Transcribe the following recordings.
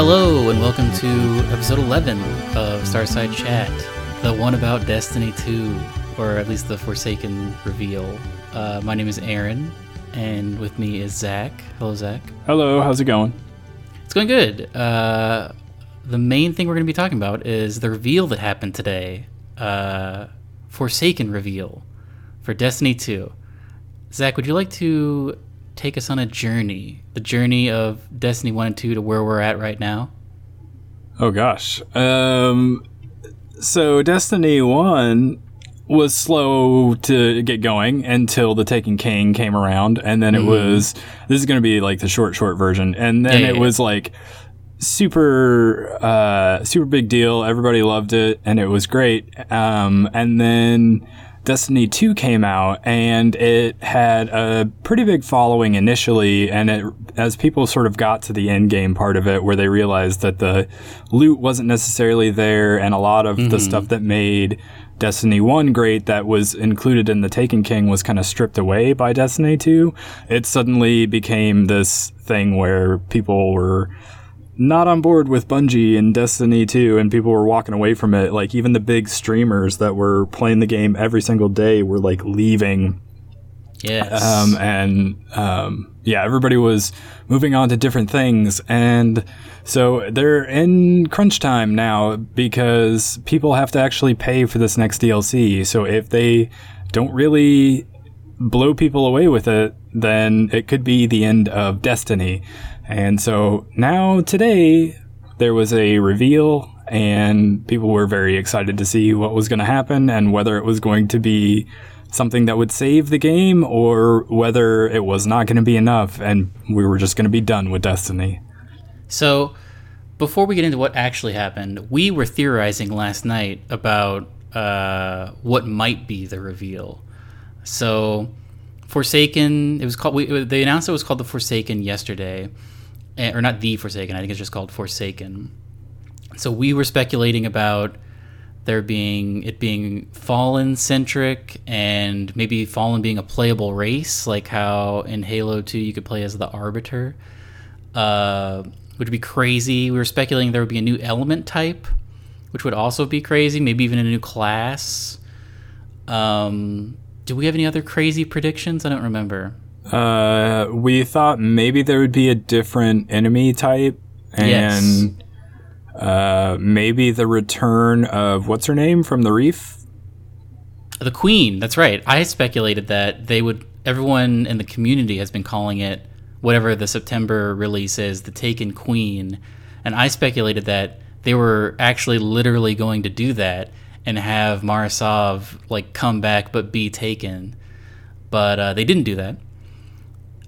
Hello, and welcome to episode 11 of Starside Chat, the one about Destiny 2, or at least the Forsaken reveal. Uh, my name is Aaron, and with me is Zach. Hello, Zach. Hello, how's it going? It's going good. Uh, the main thing we're going to be talking about is the reveal that happened today uh, Forsaken reveal for Destiny 2. Zach, would you like to take us on a journey, the journey of Destiny 1 and 2 to where we're at right now? Oh gosh. Um so Destiny 1 was slow to get going until the Taken King came around and then it was this is going to be like the short short version and then Mm-hmm. Yeah, it yeah, was like super uh super big deal everybody loved it and it was great um and then Destiny 2 came out and it had a pretty big following initially and it as people sort of got to the end game part of it where they realized that the loot wasn't necessarily there and a lot of the mm-hmm. stuff that made Destiny 1 great that was included in the Taken King was kind of stripped away by Destiny 2 it suddenly became this thing where people were not on board with Bungie and Destiny 2 and people were walking away from it. Like even the big streamers that were playing the game every single day were like leaving. Yes. Um, and um, yeah, everybody was moving on to different things. And so they're in crunch time now because people have to actually pay for this next DLC. So if they don't really blow people away with it, then it could be the end of Destiny. And so now today there was a reveal and people were very excited to see what was going to happen and whether it was going to be something that would save the game or whether it was not going to be enough and we were just going to be done with Destiny. So, before we get into what actually happened, we were theorizing last night about uh, what might be the reveal. So, Forsaken, it was called. We, they announced it was called the Forsaken yesterday, Eh, or not the Forsaken. I think it's just called Forsaken. So we were speculating about there being it being Fallen centric and maybe Fallen being a playable race, like how in Halo Two you could play as the Arbiter uh, would be crazy. We were speculating there would be a new element type, which would also be crazy. Maybe even a new class. Um, do we have any other crazy predictions? I don't remember. Uh, we thought maybe there would be a different enemy type and uh, maybe the return of what's her name from the reef. The Queen. That's right. I speculated that they would. Everyone in the community has been calling it whatever the September release is, the Taken Queen, and I speculated that they were actually literally going to do that and have Mara Sov like come back but be taken, but uh, they didn't do that.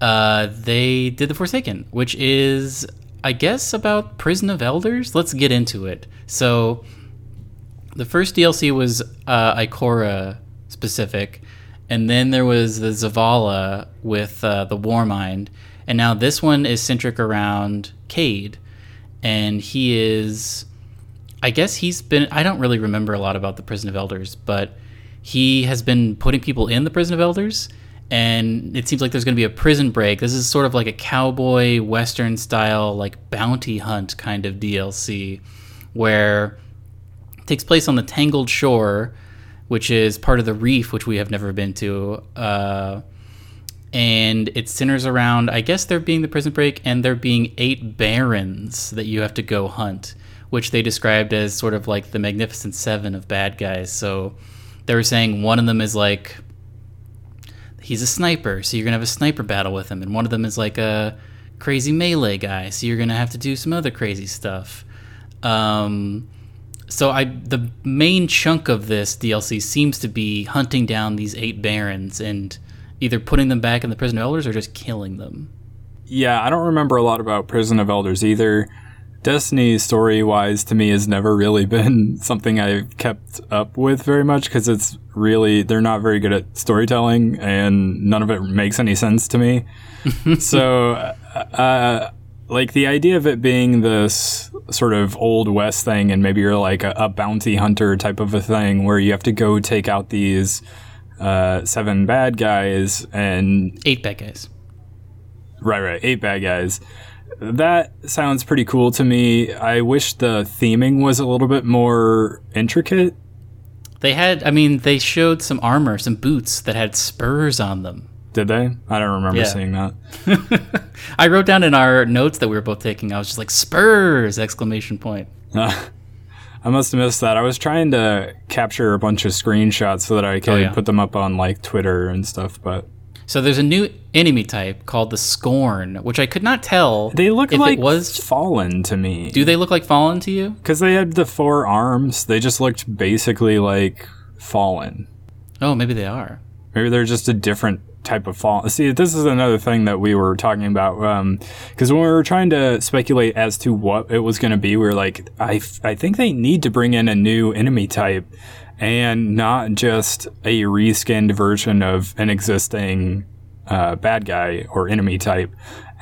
Uh, they did the Forsaken, which is, I guess, about Prison of Elders. Let's get into it. So, the first DLC was uh, Ikora specific, and then there was the Zavala with uh, the Warmind, and now this one is centric around Cayde, and he is, I guess he's been. I don't really remember a lot about the Prison of Elders, but he has been putting people in the Prison of Elders. And it seems like there's going to be a prison break. This is sort of like a cowboy western style, like bounty hunt kind of DLC, where takes place on the Tangled Shore, which is part of the reef, which we have never been to. Uh, and it centers around, I guess, there being the prison break and there being eight barons that you have to go hunt, which they described as sort of like the Magnificent Seven of bad guys. So they were saying one of them is like he's a sniper, so you're gonna have a sniper battle with him, and one of them is like a crazy melee guy, so you're gonna have to do some other crazy stuff. Um, so I the main chunk of this DLC seems to be hunting down these eight barons and either putting them back in the prison of elders or just killing them. Yeah, I don't remember a lot about Prison of Elders either. Destiny story wise to me has never really been something I've kept up with very much because it's really, they're not very good at storytelling and none of it makes any sense to me. so, uh, like the idea of it being this sort of old west thing and maybe you're like a, a bounty hunter type of a thing where you have to go take out these uh, seven bad guys and Eight bad guys. Right, right. Eight bad guys. That sounds pretty cool to me. I wish the theming was a little bit more intricate. They had, I mean, they showed some armor, some boots that had spurs on them. Did they? I don't remember Yeah. seeing that. I wrote down in our notes that we were both taking. I was just like spurs! Exclamation point. I must have missed that. I was trying to capture a bunch of screenshots so that I could Oh, yeah. put them up on like Twitter and stuff, but So there's a new enemy type called the Scorn, which I could not tell. they look if like it was. fallen to me. Do they look like Fallen to you? Because they had the four arms, they just looked basically like fallen. Oh, maybe they are. Maybe they're just a different type of fall. See, this is another thing that we were talking about. Because when we were trying to speculate as to what it was going to be, we were like, I, f- I think they need to bring in a new enemy type and not just a reskinned version of an existing uh, bad guy or enemy type.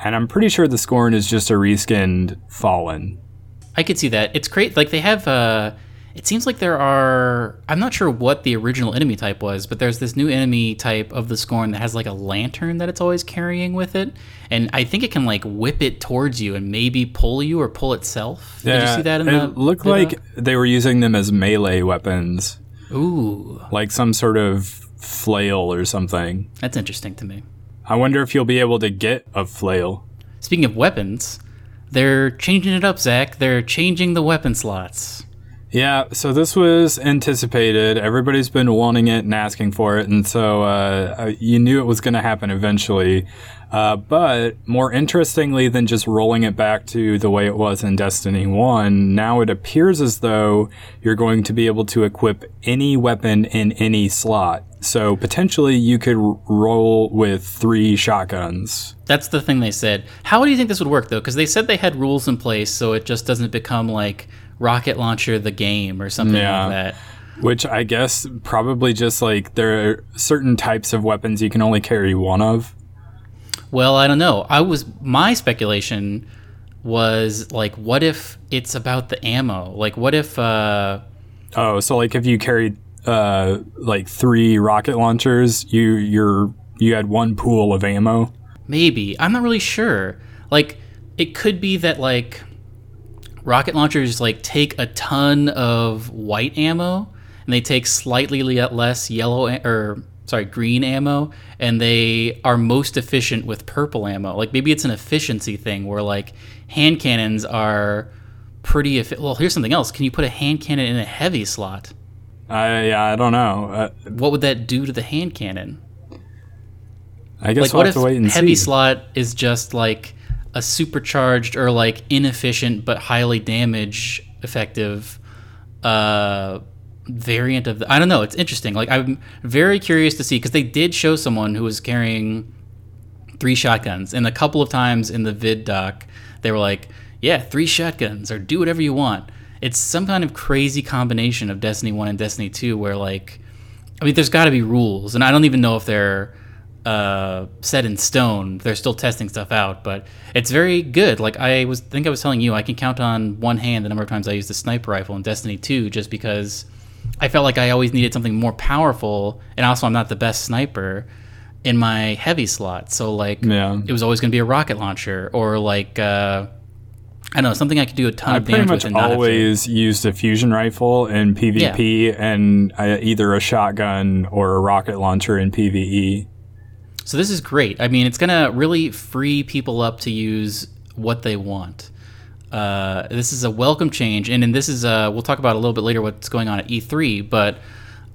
And I'm pretty sure the Scorn is just a reskinned Fallen. I could see that. It's great. Like they have. uh It seems like there are. I'm not sure what the original enemy type was, but there's this new enemy type of the Scorn that has like a lantern that it's always carrying with it, and I think it can like whip it towards you and maybe pull you or pull itself. Did you see that in it the? looked video? like they were using them as melee weapons, Ooh, like some sort of flail or something. that's interesting to me. I wonder if you'll be able to get a flail. Speaking of weapons, they're changing it up, Zach. They're changing the weapon slots. Yeah, so this was anticipated. Everybody's been wanting it and asking for it, and so uh, uh, you knew it was going to happen eventually. Uh, but more interestingly than just rolling it back to the way it was in Destiny 1, now it appears as though you're going to be able to equip any weapon in any slot. So potentially you could roll with three shotguns. That's the thing they said. How do you think this would work though? Because they said they had rules in place so it just doesn't become like Rocket Launcher the game or something Yeah. like that. Which I guess probably just like there are certain types of weapons you can only carry one of. Well, I don't know. I was my speculation was like, what if it's about the ammo? Like, what if? uh Oh, so like if you carried uh like three rocket launchers, you you're you had one pool of ammo. Maybe I'm not really sure. Like, it could be that like rocket launchers like take a ton of white ammo and they take slightly less yellow or sorry green ammo and they are most efficient with purple ammo like maybe it's an efficiency thing where like hand cannons are pretty effi- well here's something else can you put a hand cannon in a heavy slot I yeah, I don't know. Uh, what would that do to the hand cannon I guess like we'll what have if to wait and heavy see. slot is just like a supercharged or like inefficient but highly damage effective uh variant of the i don't know it's interesting. Like i'm very curious to see because they did show someone who was carrying three shotguns and a couple of times in the vid doc they were like yeah three shotguns or do whatever you want. It's some kind of crazy combination of destiny 1 and destiny 2 where like I mean, there's got to be rules, and I don't even know if they're uh, set in stone. They're still testing stuff out, but it's very good. Like I was, think I was telling you, I can count on one hand the number of times I used the sniper rifle in Destiny 2, just because I felt like I always needed something more powerful, and also I'm not the best sniper in my heavy slot. So like, Yeah. it was always going to be a rocket launcher or like. Uh, I don't know something I could do a ton I of pretty damage much with not have to- always used a fusion rifle in PvP and uh, either a shotgun or a rocket launcher in PvE. So this is great. I mean, it's gonna really free people up to use what they want. Uh, this is a welcome change, and then this is uh, we'll talk about a little bit later what's going on at E3, but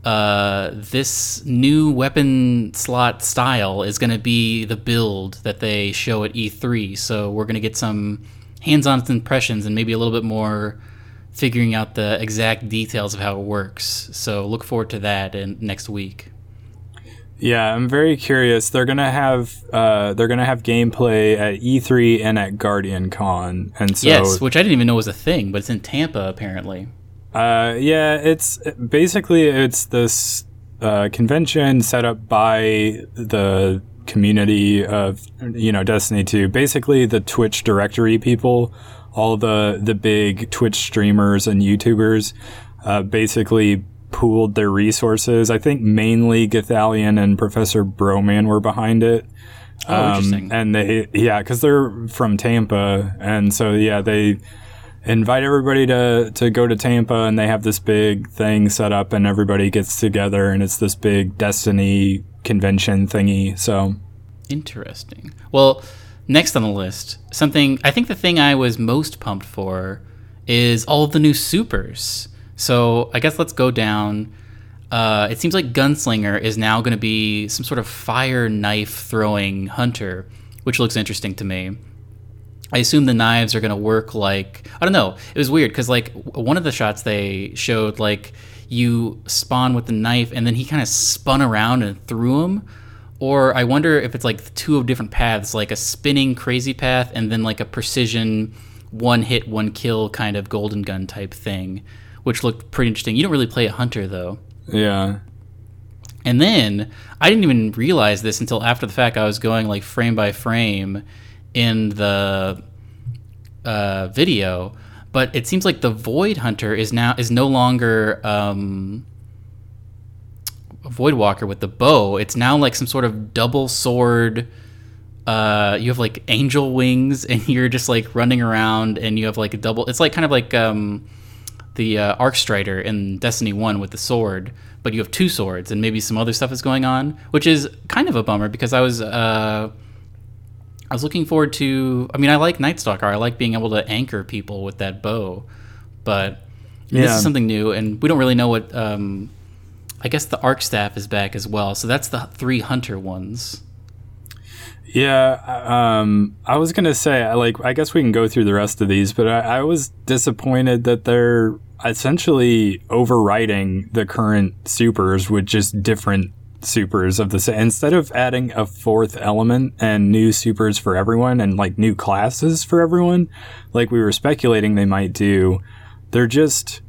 uh, this new weapon slot style is going to be the build that they show at E3. So we're going to get some hands-on impressions and maybe a little bit more figuring out the exact details of how it works. So look forward to that in next week. Yeah, I'm very curious. They're gonna have uh, they're gonna have gameplay at E3 and at Guardian Con, and so yes, which I didn't even know was a thing, but it's in Tampa apparently. Uh, yeah, it's basically it's this uh, convention set up by the community of you know Destiny 2. Basically, the Twitch directory people, all the the big Twitch streamers and YouTubers, uh, basically pooled their resources. I think mainly Gothalion and Professor Broman were behind it. Oh, Um, interesting. and they, yeah, because they're from Tampa, and so yeah, they invite everybody to to go to Tampa, and they have this big thing set up, and everybody gets together, and it's this big Destiny convention thingy. So Interesting. Well, next on the list, something I think the thing I was most pumped for is all the new supers. So I guess let's go down. Uh, it seems like Gunslinger is now going to be some sort of fire knife throwing hunter, which looks interesting to me. I assume the knives are going to work like I don't know. It was weird because like one of the shots they showed like you spawn with the knife and then he kind of spun around and threw him. Or I wonder if it's like two of different paths, like a spinning crazy path and then like a precision one hit one kill kind of golden gun type thing, which looked pretty interesting. You don't really play a hunter though. yeah, And then I didn't even realize this until after the fact. I was going like frame by frame in the uh, video, but it seems like the Void Hunter is now is no longer um, a Void Walker with the bow. It's now like some sort of double sword. Uh, you have like angel wings, and you're just like running around, and you have like a double. It's like kind of like um, the uh, Arc Strider in Destiny One with the sword, but you have two swords, and maybe some other stuff is going on, which is kind of a bummer because I was uh, I was looking forward to. I mean, I like Night Stalker. I like being able to anchor people with that bow, but this is something new, and we don't really know what. Um, I guess the Arc Staff is back as well, so that's the three Hunter ones. Yeah, um, I was gonna say, I like, I guess we can go through the rest of these, but I, I was disappointed that they're essentially overwriting the current supers with just different supers of the same. Instead of adding a fourth element and new supers for everyone and like new classes for everyone, like we were speculating they might do, they're just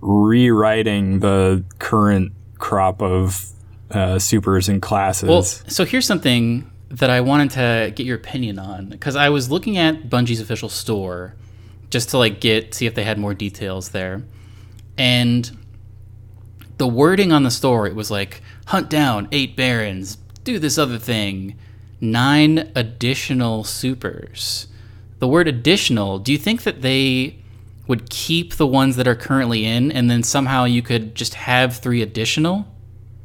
rewriting the current crop of uh, supers and classes. Well, so here's something that I wanted to get your opinion on because I was looking at Bungie's official store just to like get see if they had more details there, and the wording on the store it was like hunt down eight barons, do this other thing, nine additional supers. The word additional, do you think that they would keep the ones that are currently in and then somehow you could just have three additional?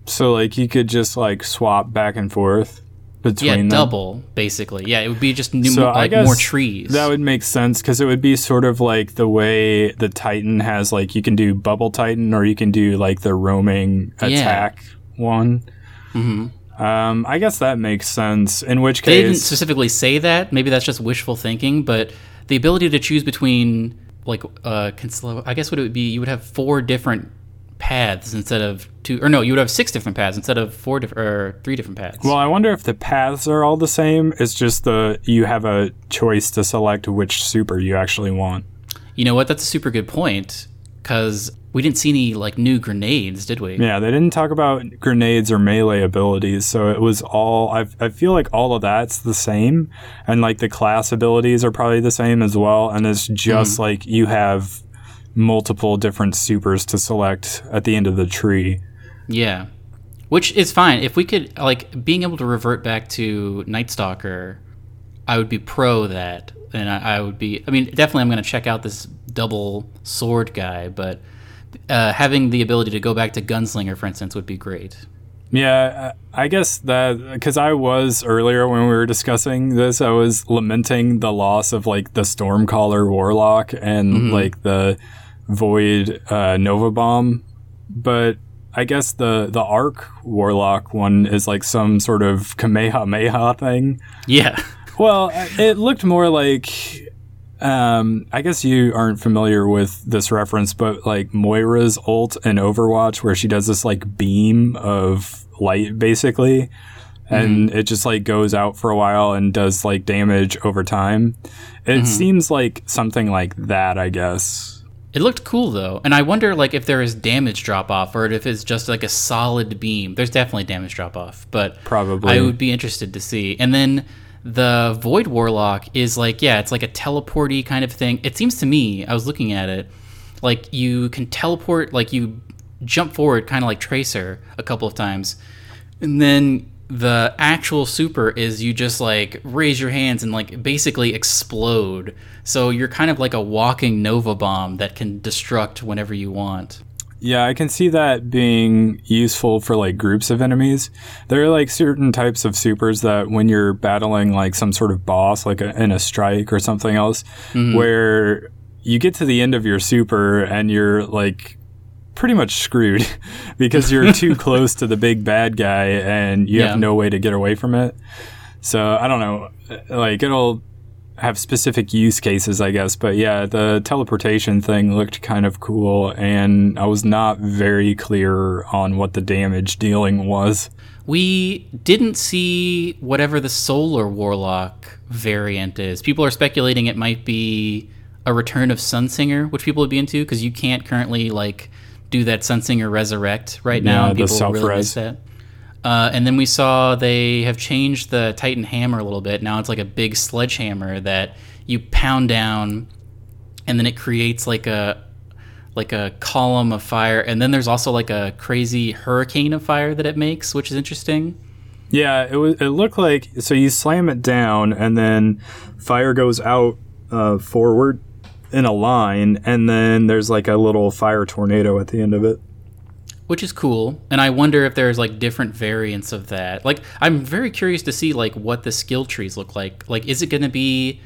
So like you could just like swap back and forth between Yeah, them. double basically. Yeah, it would be just new, So I like more trees. That would make sense because it would be sort of like the way the Titan has like you can do Bubble Titan or you can do like the roaming attack one. Mm-hmm. Um, I guess that makes sense. In which case, they didn't specifically say that. Maybe that's just wishful thinking. But the ability to choose between like uh, I guess what it would be, you would have four different paths instead of two, or no, you would have six different paths instead of four different or three different paths. well, I wonder if the paths are all the same. It's just the you have a choice to select which super you actually want. you know what? That's a super good point because we didn't see any like new grenades, did we? Yeah, they didn't talk about grenades or melee abilities, so it was all. I, I feel like all of that's the same, and like the class abilities are probably the same as well. And it's just Hmm. like you have multiple different supers to select at the end of the tree. Yeah. Which is fine. If we could, like, being able to revert back to Night Stalker, I would be pro that. And I, I would be, I mean, definitely I'm going to check out this double sword guy, but uh, having the ability to go back to Gunslinger, for instance, would be great. Yeah, I guess that because I was earlier when we were discussing this, I was lamenting the loss of like the Stormcaller Warlock and like the Void uh, Nova Bomb, but I guess the the Arc Warlock one is like some sort of Kamehameha thing. Yeah. Well, it looked more like. Um, I guess you aren't familiar with this reference, but like Moira's ult in Overwatch, where she does this like beam of light, basically, and it just like goes out for a while and does like damage over time. It seems like something like that, I guess. It looked cool though, and I wonder like if there is damage drop off or if it's just like a solid beam. There's definitely damage drop off, but Probably. I would be interested to see. And then the Void Warlock is like yeah, it's like a teleporty kind of thing. It seems to me, I was looking at it, like you can teleport, like you jump forward, kind of like Tracer, a couple of times, and then the actual super is you just like raise your hands and like basically explode. So you're kind of like a walking nova bomb that can destruct whenever you want. Yeah, I can see that being useful for like groups of enemies. There are like certain types of supers that when you're battling like some sort of boss, like a, in a strike or something else, mm-hmm. where you get to the end of your super and you're like pretty much screwed because you're too close to the big bad guy and you Yeah. have no way to get away from it. So I don't know, like it'll have specific use cases, I guess. But yeah, the teleportation thing looked kind of cool, and I was not very clear on what the damage dealing was. We didn't see whatever the Solar Warlock variant is. People are speculating it might be a return of Sunsinger, which people would be into because you can't currently like do that Sunsinger Resurrect right now. Yeah, and the people really miss that. Uh, and then we saw they have changed the Titan hammer a little bit. Now it's like a big sledgehammer that you pound down, and then it creates like a like a column of fire. And then there's also like a crazy hurricane of fire that it makes, which is interesting. Yeah, it was. It looked like so you slam it down, and then fire goes out uh, forward in a line, and then there's like a little fire tornado at the end of it. Which is cool and i wonder if there's like different variants of that. Like i'm very curious to see like what the skill trees look like. Like is it going to be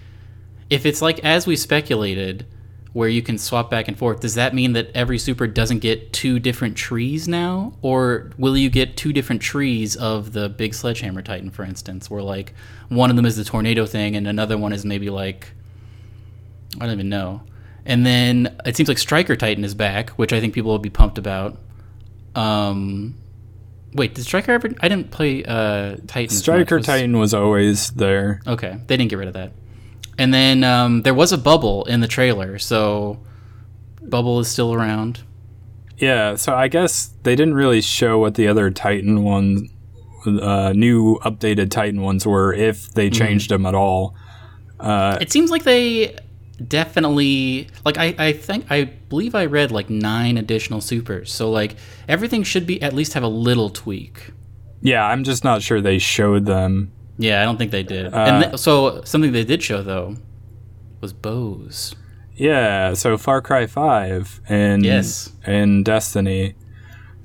if it's like as we speculated where you can swap back and forth does that mean that every super doesn't get two different trees now? Or will you get two different trees of the big sledgehammer titan for instance where like one of them is the tornado thing and another one is maybe like i don't even know. And then it seems like striker titan is back which i think people will be pumped about um, wait, did Striker ever? I didn't play uh Titan. Striker Titan was always there. Okay, they didn't get rid of that. And then um, there was a bubble in the trailer, so Bubble is still around. Yeah, so I guess they didn't really show what the other Titan ones, uh, new updated Titan ones were, if they changed them at all. Uh, It seems like they definitely like I, I think I believe I read like nine additional supers. So like everything should be at least have a little tweak. Yeah, I'm just not sure they showed them. Yeah, I don't think they did. and th- so something they did show though was bows. Yeah, so Far Cry Five and Yes. and Destiny.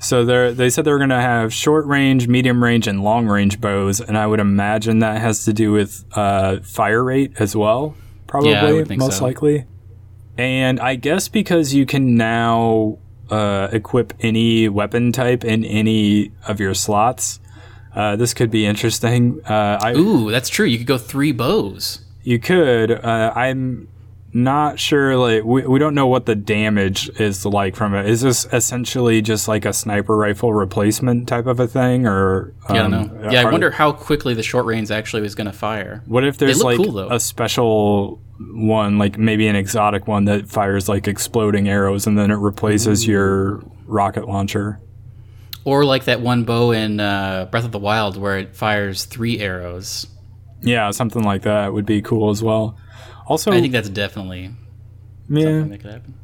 So they they said they were going to have short range, medium range, and long range bows, and I would imagine that has to do with uh, fire rate as well. Probably, Yeah, I would think most so. likely. And I guess because you can now uh, equip any weapon type in any of your slots, uh, this could be interesting. Uh, I, Ooh, that's true. You could go three bows. you could. Uh, I'm not sure. Like we, we don't know what the damage is like from it. Is this essentially just like a sniper rifle replacement type of a thing, or Yeah, I um, don't know. Yeah, I wonder how quickly the short range actually was going to fire. What if there's like cool, a special one, like maybe an exotic one that fires like exploding arrows, and then it replaces your rocket launcher? Or like that one bow in uh, Breath of the Wild where it fires three arrows. Yeah, something like that would be cool as well. Also, I think that's definitely yeah, something that could happen.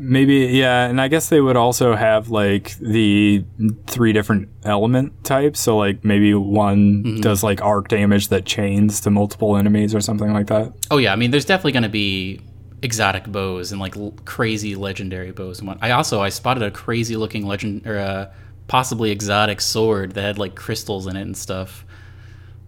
Maybe, yeah, and I guess they would also have like the three different element types. So, like, maybe one Mm-hmm. does like arc damage that chains to multiple enemies or something like that. Oh yeah, I mean, there's definitely going to be exotic bows and like l- crazy legendary bows. And what I also I spotted a crazy looking legend or uh, possibly exotic sword that had like crystals in it and stuff.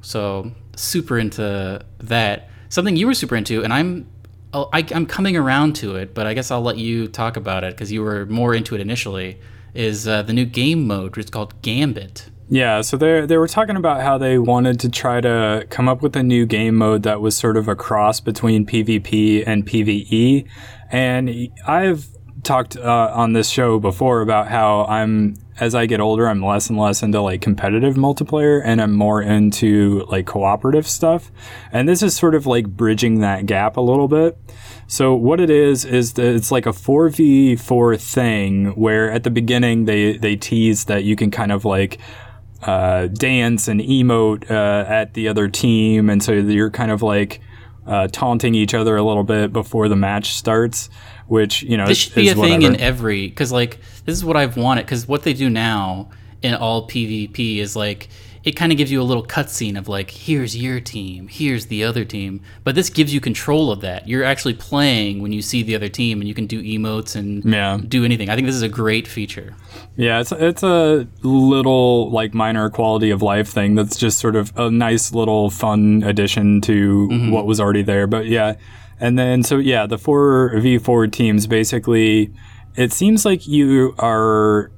So super into that. Something you were super into, and I'm I, I'm coming around to it, but I guess I'll let you talk about it because you were more into it initially. Is uh, the new game mode? Which is called Gambit. Yeah, so they they were talking about how they wanted to try to come up with a new game mode that was sort of a cross between PvP and PvE. And I've talked uh, on this show before about how I'm as I get older, I'm less and less into like competitive multiplayer and I'm more into like cooperative stuff. And this is sort of like bridging that gap a little bit. So what it is is that it's like a 4v4 thing where at the beginning they they tease that you can kind of like uh, dance and emote uh, at the other team, and so you're kind of like uh, taunting each other a little bit before the match starts. Which you know This is, should be a is thing in every because like this is what I've wanted because what they do now in all PvP is like it kind of gives you a little cutscene of like, here's your team, here's the other team. But this gives you control of that. You're actually playing when you see the other team, and you can do emotes and Yeah. do anything. I think this is a great feature. Yeah, it's it's a little like minor quality of life thing that's just sort of a nice little fun addition to mm-hmm. what was already there. But yeah, and then so yeah, the four v four teams basically, it seems like you are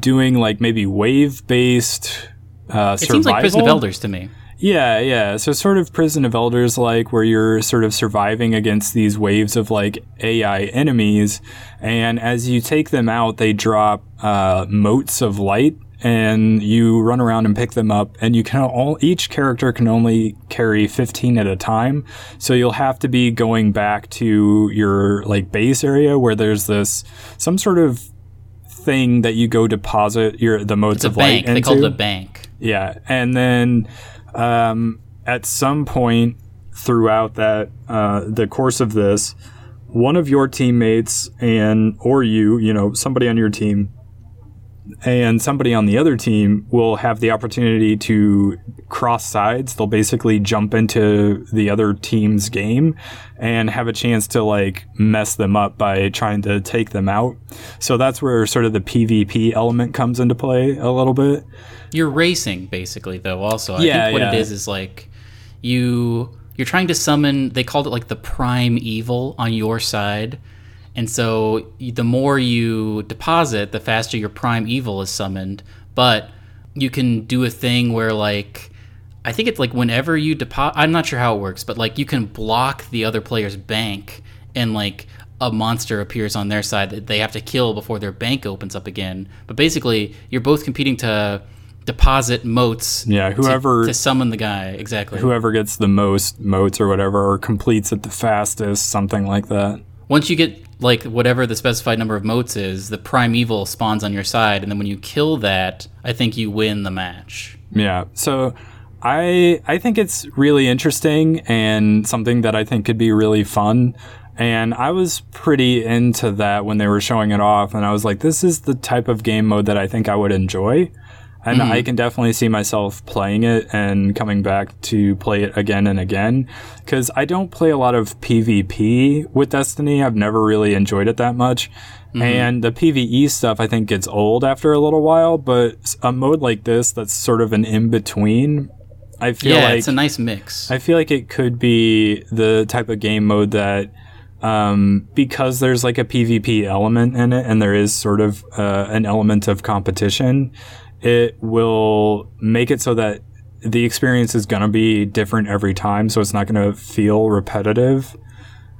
doing like maybe wave based. Uh, It seems like Prison of. Elders to me. Yeah, yeah. So sort of Prison of Elders like where you're sort of surviving against these waves of like AI enemies and as you take them out they drop uh, motes of light and you run around and pick them up and you can all each character can only carry 15 at a time so you'll have to be going back to your like base area where there's this some sort of thing that you go deposit your the a of bank. light They into call it a bank. yeah, and then um, at some point throughout that uh, the course of this, one of your teammates and or you, you know, somebody on your team and somebody on the other team will have the opportunity to cross sides. They'll basically jump into the other team's game and have a chance to like mess them up by trying to take them out. So that's where sort of the PvP element comes into play a little bit. You're racing basically though also. I Yeah, think what it yeah. is is like you you're trying to summon they called it like the primeval on your side. And so the more you deposit, the faster your primeval is summoned, but you can do a thing where like I think it's like whenever you deposit I'm not sure how it works, but like you can block the other player's bank and like a monster appears on their side that they have to kill before their bank opens up again. But basically, you're both competing to deposit motes. Yeah, whoever- to, summon the guy exactly. whoever gets the most motes or whatever or completes it the fastest something like that Once you get like whatever the specified number of motes is, the primeval spawns on your side, and then when you kill that, I think you win the match. yeah. So i i think it's really interesting and something that i think could be really fun. And i was pretty into that when they were showing it off and i was like this is the type of game mode that i think i would enjoy and I can definitely see myself playing it and coming back to play it again and again. Because I don't play a lot of PvP with Destiny. I've never really enjoyed it that much. And the PvE stuff I think gets old after a little while, but a mode like this that's sort of an in between, I feel yeah, like it's a nice mix. I feel like it could be the type of game mode that, um, because there's like a PvP element in it and there is sort of uh, an element of competition, it will make it so that the experience is going to be different every time. So it's not going to feel repetitive.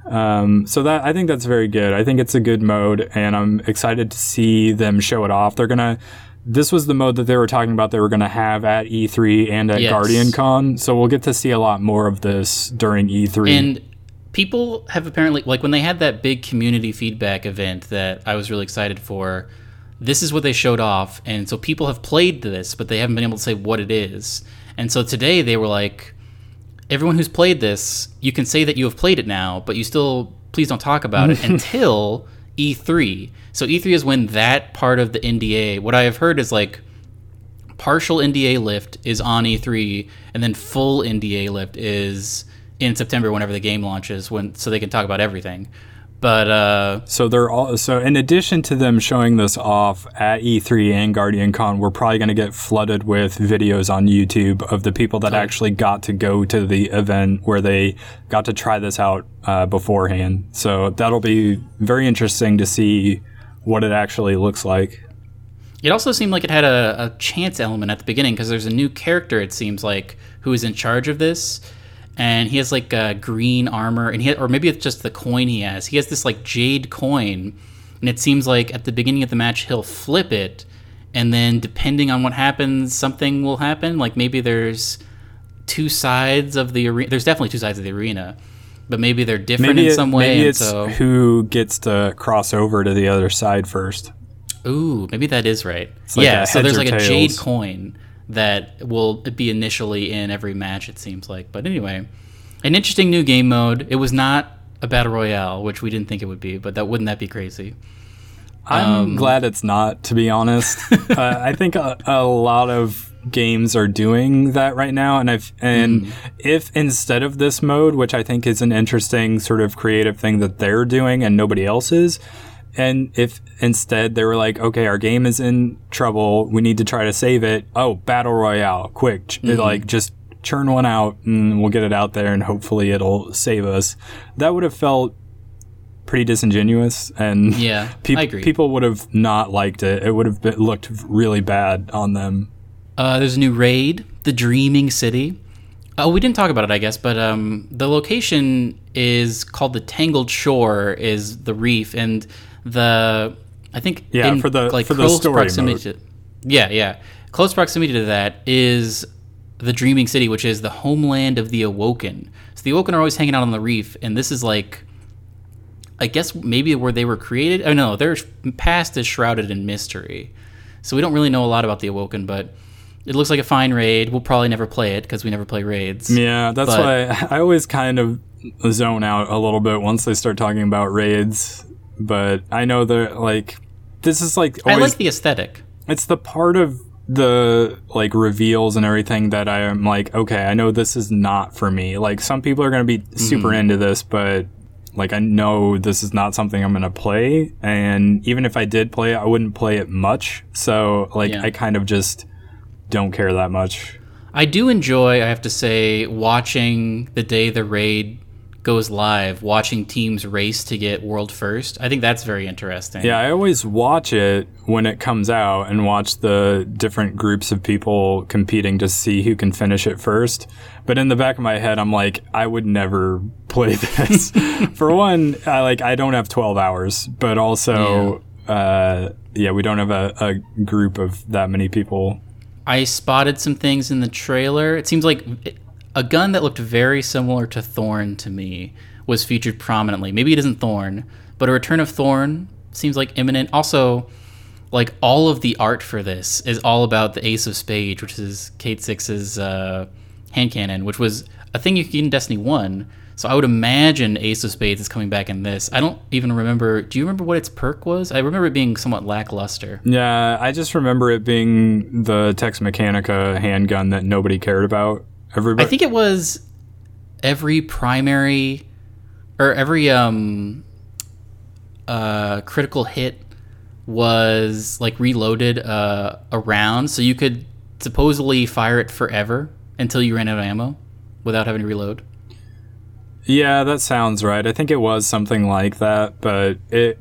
Um, so that I think that's very good. I think it's a good mode, and I'm excited to see them show it off. They're gonna. This was the mode that they were talking about. They were gonna have at E3 and at Yes. Guardian Con. So we'll get to see a lot more of this during E E3. And people have apparently like when they had that big community feedback event that I was really excited for. This is what they showed off, and so people have played this, but they haven't been able to say what it is. And so today they were like, everyone who's played this, you can say that you have played it now, but you still please don't talk about it until E3. So E3 is when that part of the NDA. What I have heard is like partial NDA lift is on E3, and then full NDA lift is in September whenever the game launches, when so they can talk about everything. But uh, so they're all so in addition to them showing this off at E3 and Guardian Con, we're probably going to get flooded with videos on YouTube of the people that actually got to go to the event where they got to try this out uh, beforehand. So that'll be very interesting to see what it actually looks like. it also seemed like it had a, a chance element at the beginning because there's a new character. It seems like who is in charge of this, and he has like uh, green armor, and he or maybe it's just the coin he has. He has this like jade coin, and it seems like at the beginning of the match he'll flip it, and then depending on what happens, something will happen. Like maybe there's two sides of the arena. There's definitely two sides of the arena, but maybe they're different Maybe, in it- some way. maybe it's so, who gets to cross over to the other side first. ooh, maybe that is right. like yeah, a so there's like or a jade coin that will be initially in every match. It seems like, but anyway, an interesting new game mode. It was not a battle royale, which we didn't think it would be, but that wouldn't that be crazy? I'm Um, glad it's not, to be honest. uh, I think a, a lot of games are doing that right now and I've and Mm. if instead of this mode which I think is an interesting sort of creative thing that they're doing and nobody else is and if instead they were like okay our game is in trouble we need to try to save it oh battle royale quick Mm-hmm. like just churn one out and we'll get it out there and hopefully it'll save us that would have felt pretty disingenuous and Yeah, agree. people would have not liked it it would have been, looked really bad on them Uh, there's a new raid, the Dreaming City. Oh, we didn't talk about it, I guess, but um, the location is called the Tangled Shore, is the reef, and the I think Yeah, for the- for the close story proximity to, yeah, yeah, close proximity to that is the Dreaming City, which is the homeland of the Awoken. So the Awoken are always hanging out on the reef, and this is like. I guess maybe where they were created. Oh no, their past is shrouded in mystery, so we don't really know a lot about the Awoken. But it looks like a fine raid. We'll probably never play it because we never play raids. Yeah, that's But- why I always kind of zone out a little bit once they start talking about raids. But I know they're like, this is like I always, like the aesthetic. it's the part of the like reveals and everything that I am like, okay, I know this is not for me. Like some people are going to be super Mm-hmm. into this, but like I know this is not something I'm going to play. And even if I did play it, I wouldn't play it much. So like Yeah. I kind of just don't care that much. I do enjoy, I have to say, watching the day the raid goes live, watching teams race to get world first. I think that's very interesting. Yeah, I always watch it when it comes out and watch the different groups of people competing to see who can finish it first. But in the back of my head, I'm like, I would never play this. For one, I like I don't have 12 hours, but also, uh, yeah, we don't have a, a group of that many people. I spotted some things in the trailer. It seems like a gun that looked very similar to Thorn to me was featured prominently. Maybe it isn't Thorn, but a return of Thorn seems like imminent. Also, like all of the art for this is all about the Ace of Spades, which is Cayde Six's uh, hand cannon, which was a thing you could get in Destiny One. So I would imagine Ace of Spades is coming back in this. I don't even remember. Do you remember what its perk was? I remember it being somewhat lackluster. Yeah, I just remember it being the Tex Mechanica handgun that nobody cared about. Everybody, I think it was every primary or every um uh critical hit was like reloaded uh around so you could supposedly fire it forever until you ran out of ammo without having to reload. Yeah, that sounds right. I think it was something like that, but it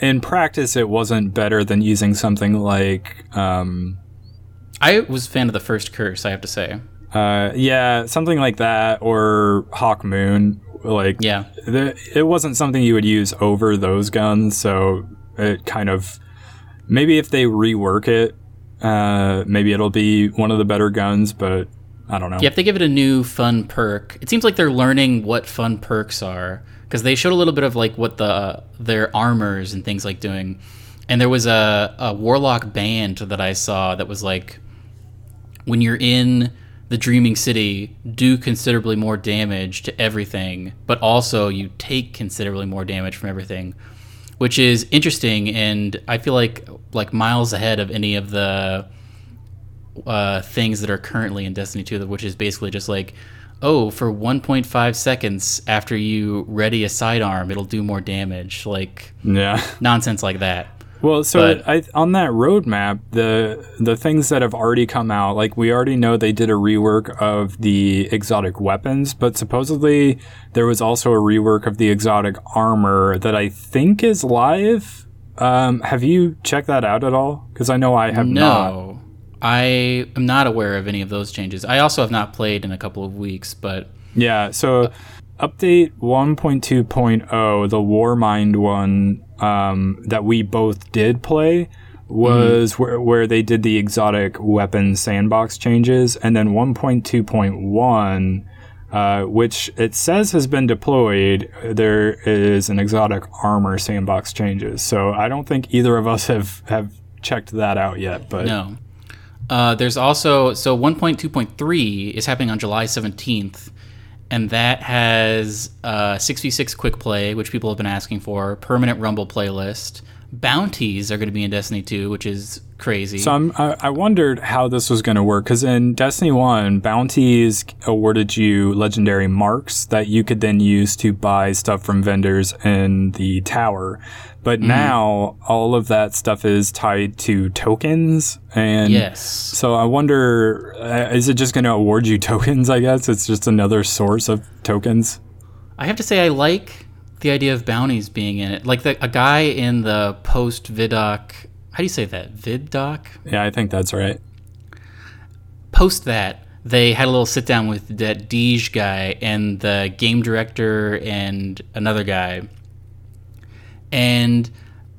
in practice it wasn't better than using something like um I was a fan of the first curse, I have to say. Uh yeah, something like that or Hawk Moon like Yeah. the, it wasn't something you would use over those guns, so it kind of maybe if they rework it uh maybe it'll be one of the better guns, but I don't know. Yeah, if they give it a new fun perk, it seems like they're learning what fun perks are because they showed a little bit of like what the their armors and things like doing. And there was a, a warlock band that I saw that was like when you're in the dreaming city, do considerably more damage to everything, but also you take considerably more damage from everything, which is interesting and I feel like like miles ahead of any of the uh, things that are currently in Destiny 2, which is basically just like, oh, for 1.5 seconds after you ready a sidearm, it'll do more damage. Like Yeah. nonsense like that. Well, so But- I, on that roadmap, the the things that have already come out, like we already know they did a rework of the exotic weapons, but supposedly there was also a rework of the exotic armor that I think is live. Um, have you checked that out at all? Because I know I have not. No, I am not aware of any of those changes. I also have not played in a couple of weeks, but Yeah, so update 1.2.0, the Warmind one um, that we both did play, was where, where they did the exotic weapon sandbox changes, and then 1.2.1. Uh, which it says has been deployed, there is an exotic armor sandbox changes. So I don't think either of us have, have checked that out yet. But no. Uh, there's also so 1.2.3 is happening on July 17th, and that has uh, 6v6 quick play, which people have been asking for, permanent Rumble playlist, bounties are going to be in Destiny 2, which is crazy. So I'm, I, I wondered how this was going to work because in Destiny 1, bounties awarded you legendary marks that you could then use to buy stuff from vendors in the tower. But Mm-hmm. now all of that stuff is tied to tokens. And yes. so I wonder uh, is it just going to award you tokens? I guess it's just another source of tokens. I have to say, I like the idea of bounties being in it. Like the, a guy in the post Vidoc. How do you say that? Vidoc? Yeah, I think that's right. post that, they had a little sit down with that Deej guy and the game director and another guy. And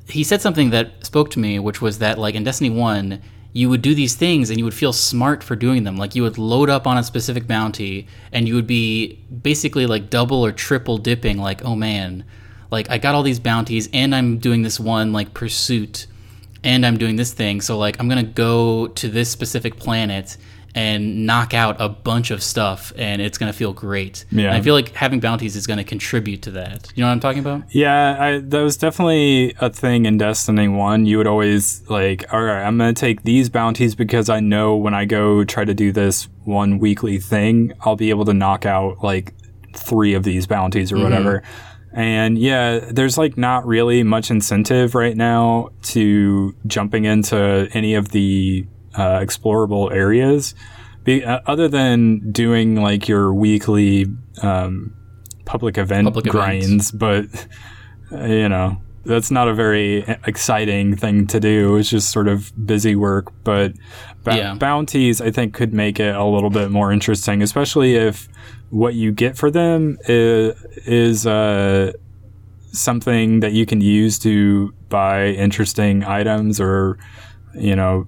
he said something that spoke to me, which was that, like, in Destiny 1, you would do these things and you would feel smart for doing them. Like, you would load up on a specific bounty and you would be basically like double or triple dipping, like, oh man, like, I got all these bounties and I'm doing this one, like, pursuit and I'm doing this thing. So like I'm gonna go to this specific planet and knock out a bunch of stuff, and it's gonna feel great. Yeah. And I feel like having bounties is gonna contribute to that. You know what I'm talking about? Yeah, I, that was definitely a thing in Destiny 1. You would always, like, all right, I'm going to take these bounties because I know when I go try to do this one weekly thing, I'll be able to knock out, like, three of these bounties or mm-hmm. whatever. And yeah, there's, like, not really much incentive right now to jumping into any of the uh, explorable areas. Be, uh, other than doing, like, your weekly um, public event Public events. grinds, but uh, you know that's not a very exciting thing to do. It's just sort of busy work. But ba- Yeah. bounties, I think, could make it a little bit more interesting, especially if what you get for them is, is uh, something that you can use to buy interesting items or you know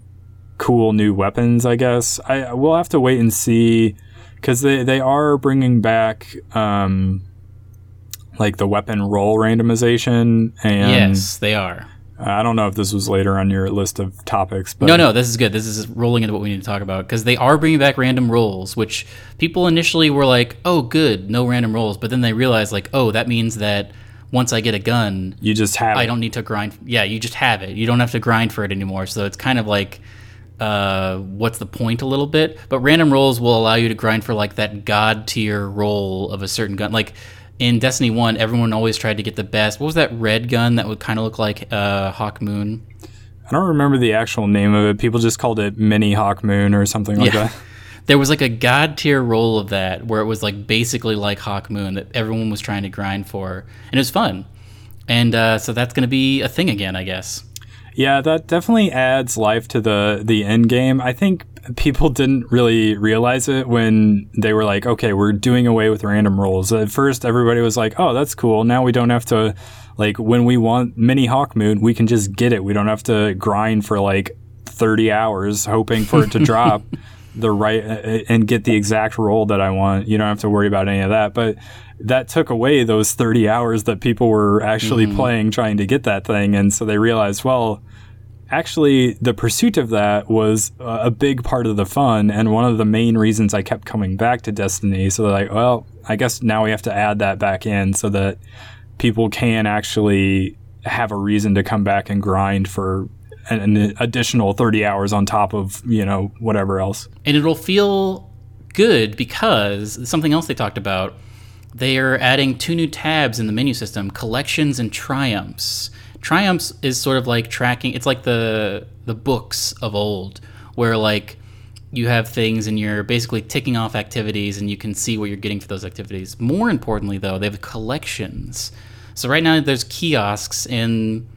cool new weapons. I guess I we'll have to wait and see because they they are bringing back. Um, like the weapon roll randomization and yes, they are. I don't know if this was later on your list of topics, but No, no, this is good. This is rolling into what we need to talk about because they are bringing back random rolls, which people initially were like, "Oh, good, no random rolls," but then they realized, like, "Oh, that means that once I get a gun, you just have I it. don't need to grind. Yeah, you just have it. You don't have to grind for it anymore. So it's kind of like, uh, what's the point a little bit? But random rolls will allow you to grind for like that god tier roll of a certain gun. Like in Destiny One, everyone always tried to get the best. What was that red gun that would kind of look like uh, Hawk Moon? I don't remember the actual name of it. People just called it Mini Hawk Moon or something like Yeah. that. There was like a god tier roll of that where it was like basically like Hawk Moon that everyone was trying to grind for, and it was fun. And uh, so that's going to be a thing again, I guess. Yeah, that definitely adds life to the the end game. I think people didn't really realize it when they were like, "Okay, we're doing away with random rolls." At first, everybody was like, "Oh, that's cool. Now we don't have to like when we want mini Hawk Moon, we can just get it. We don't have to grind for like 30 hours hoping for it to drop the right uh, and get the exact roll that I want. You don't have to worry about any of that." But that took away those 30 hours that people were actually mm-hmm. playing trying to get that thing and so they realized, well, actually the pursuit of that was a big part of the fun and one of the main reasons I kept coming back to Destiny. So they're like, well, I guess now we have to add that back in so that people can actually have a reason to come back and grind for an, an additional 30 hours on top of, you know, whatever else. and it'll feel good because something else they talked about they are adding two new tabs in the menu system collections and triumphs. Triumphs is sort of like tracking it's like the the books of old where like you have things and you're basically ticking off activities and you can see what you're getting for those activities. More importantly though they have collections. So right now there's kiosks in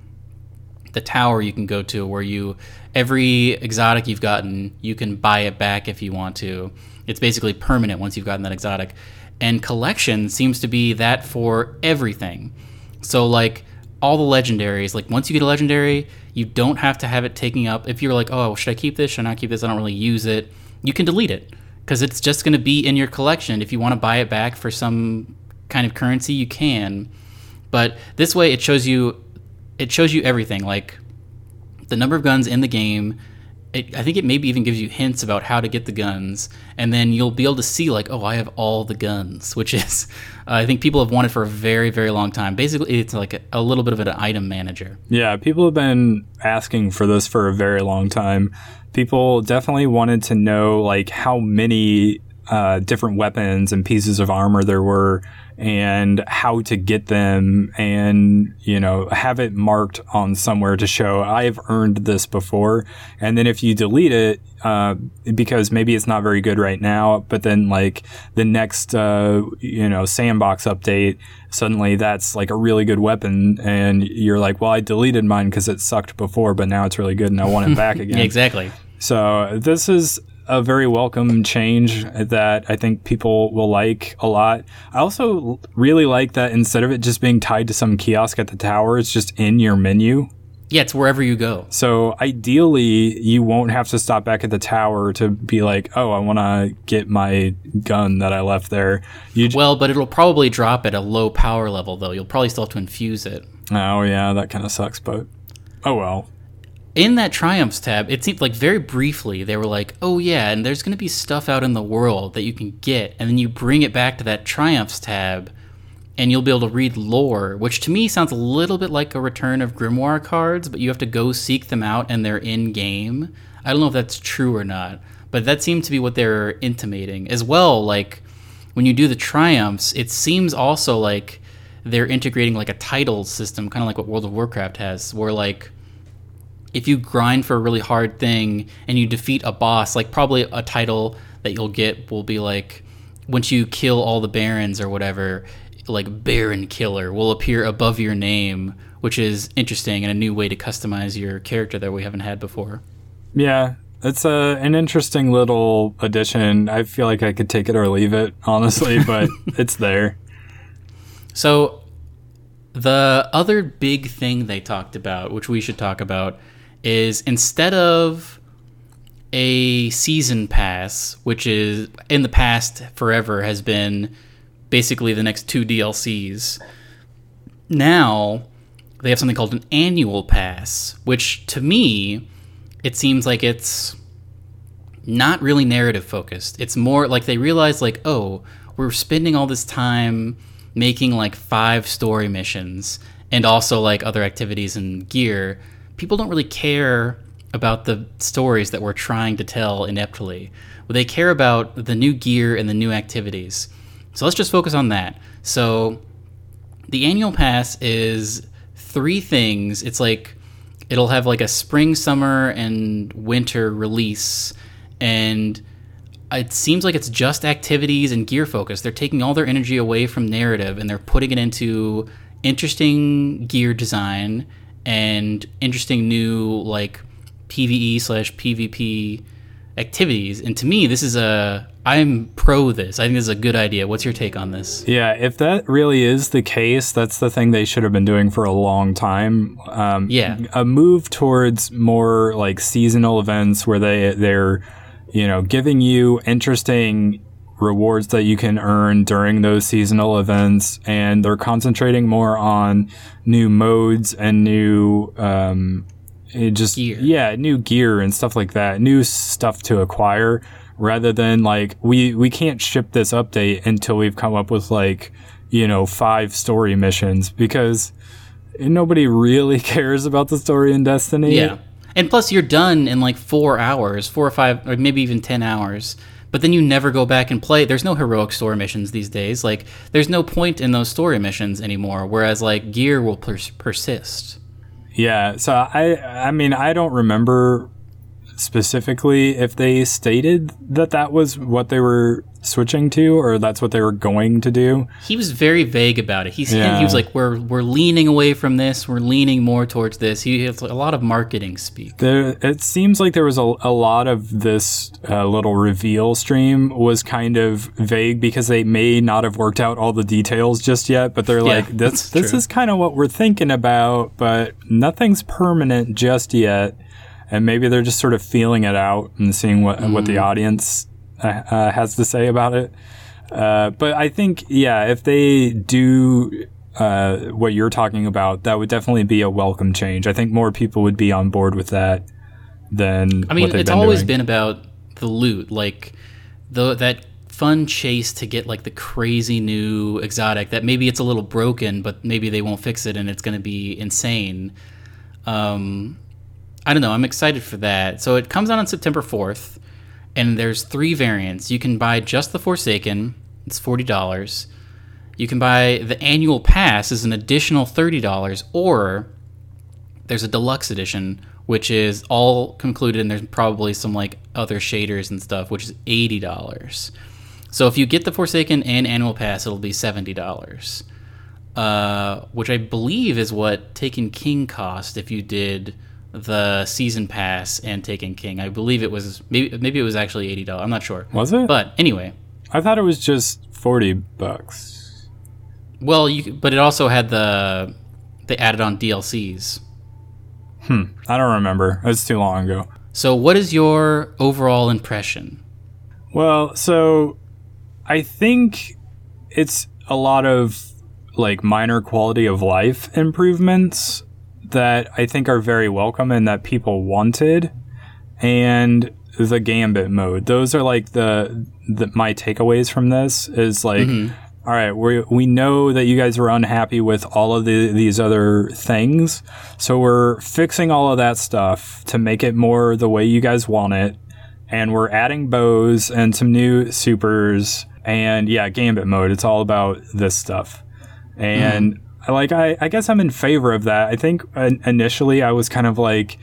the tower you can go to where you every exotic you've gotten you can buy it back if you want to. It's basically permanent once you've gotten that exotic and collection seems to be that for everything. So like all the legendaries like once you get a legendary you don't have to have it taking up if you're like oh should i keep this? Should i not keep this? I don't really use it you can delete it because it's just going to be in your collection. If you want to buy it back for some kind of currency you can. But this way it shows you it shows you everything like the number of guns in the game it, I think it maybe even gives you hints about how to get the guns, and then you'll be able to see like, oh, I have all the guns, which is, uh, I think people have wanted for a very, very long time. Basically, it's like a, a little bit of an item manager. Yeah, people have been asking for this for a very long time. People definitely wanted to know like how many uh, different weapons and pieces of armor there were and how to get them and you know have it marked on somewhere to show i've earned this before and then if you delete it uh, because maybe it's not very good right now but then like the next uh, you know sandbox update suddenly that's like a really good weapon and you're like well i deleted mine because it sucked before but now it's really good and i want it back again exactly. so this is a very welcome change that I think people will like a lot. I also really like that instead of it just being tied to some kiosk at the tower, it's just in your menu. Yeah, it's wherever you go. So ideally, you won't have to stop back at the tower to be like, "Oh, I want to get my gun that I left there." You j- Well, but it'll probably drop at a low power level, though. You'll probably still have to infuse it. oh yeah, that kind of sucks, but oh well. In that triumphs tab it seemed like very briefly they were like oh yeah and there's going to be stuff out in the world that you can get and then you bring it back to that triumphs tab and you'll be able to read lore which to me sounds a little bit like a return of grimoire cards but you have to go seek them out and they're in game i don't know if that's true or not but that seemed to be what they're intimating. As well like when you do the triumphs it seems also like they're integrating like a title system kind of like what world of warcraft has where like if you grind for a really hard thing and you defeat a boss, like probably a title that you'll get will be like once you kill all the barons or whatever, like Baron Killer will appear above your name, which is interesting and a new way to customize your character that we haven't had before. Yeah, it's a an interesting little addition. I feel like I could take it or leave it, honestly, but it's there. So the other big thing they talked about, which we should talk about, is instead of a season pass, which is in the past forever has been basically the next two DLCs. Now they have something called an annual pass, which to me it seems like it's not really narrative focused. It's more like they realize like, oh, we're spending all this time making like five story missions and also like other activities and gear. People don't really care about the stories that we're trying to tell ineptly. They care about the new gear and the new activities. So let's just focus on that. So the annual pass is three things. It's like it'll have like a spring, summer, and winter release, and it seems like it's just activities and gear focus. They're taking all their energy away from narrative and they're putting it into interesting gear design and interesting new like PVE slash PvP activities. And to me, this is a I'm pro this. I think this is a good idea. What's your take on this? Yeah, if that really is the case, that's the thing they should have been doing for a long time. Um, Yeah. a move towards more like seasonal events where they they're you know giving you interesting rewards that you can earn during those seasonal events, and they're concentrating more on new modes and new. Um, just Gear. yeah new gear and stuff like that new stuff to acquire rather than like we we can't ship this update until we've come up with like you know five story missions because nobody really cares about the story in destiny Yeah. And plus, you're done in like four hours, four or five, or maybe even 10 hours. But then you never go back and play. There's no heroic story missions these days. Like, there's no point in those story missions anymore. Whereas, like, gear will pers- persist. yeah so i i mean i don't remember specifically if they stated that that was what they were switching to or that's what they were going to do He was very vague about it. He's, Yeah. He was like, we're, we're leaning away from this. We're leaning more towards this. He has a lot of marketing speak. There, it seems like there was a, a lot of this uh, little reveal stream was kind of vague because they may not have worked out all the details just yet, but they're Yeah, like, this, this true. is kind of what we're thinking about, but nothing's permanent just yet. And maybe they're just sort of feeling it out and seeing what, what Mm. the audience uh, uh, has to say about it. Uh, but I think, yeah, if they do uh, what you're talking about, that would definitely be a welcome change. I think more people would be on board with that than. I mean, what it's been always doing. been about the loot, like the that fun chase to get like the crazy new exotic that maybe it's a little broken, but maybe they won't fix it and it's going to be insane. Um, I don't know. I'm excited for that. So it comes out on September 4th, and there's three variants. You can buy just the Forsaken. It's forty dollars. You can buy the annual pass is an additional thirty dollars, or there's a deluxe edition which is all concluded and there's probably some like other shaders and stuff which is $80 so if you get the forsaken and annual pass it'll be $70 uh, which i believe is what taken king cost if you did the season pass and taken king i believe it was maybe maybe it was actually $80 i'm not sure Was it? but anyway I thought it was just forty bucks. well you but it also had the they added on dlcs Hmm, I don't remember. It was too long ago. so what is your overall impression Well, so I think it's a lot of like minor quality of life improvements that I think are very welcome and that people wanted. And the gambit mode. Those are like the, the my takeaways from this is like mm-hmm. all right, we we know that you guys were unhappy with all of the, these other things, so we're fixing all of that stuff to make it more the way you guys want it, and we're adding bows and some new supers, and yeah, gambit mode. It's all about this stuff, and I like I I guess I'm in favor of that. I think uh, initially I was kind of like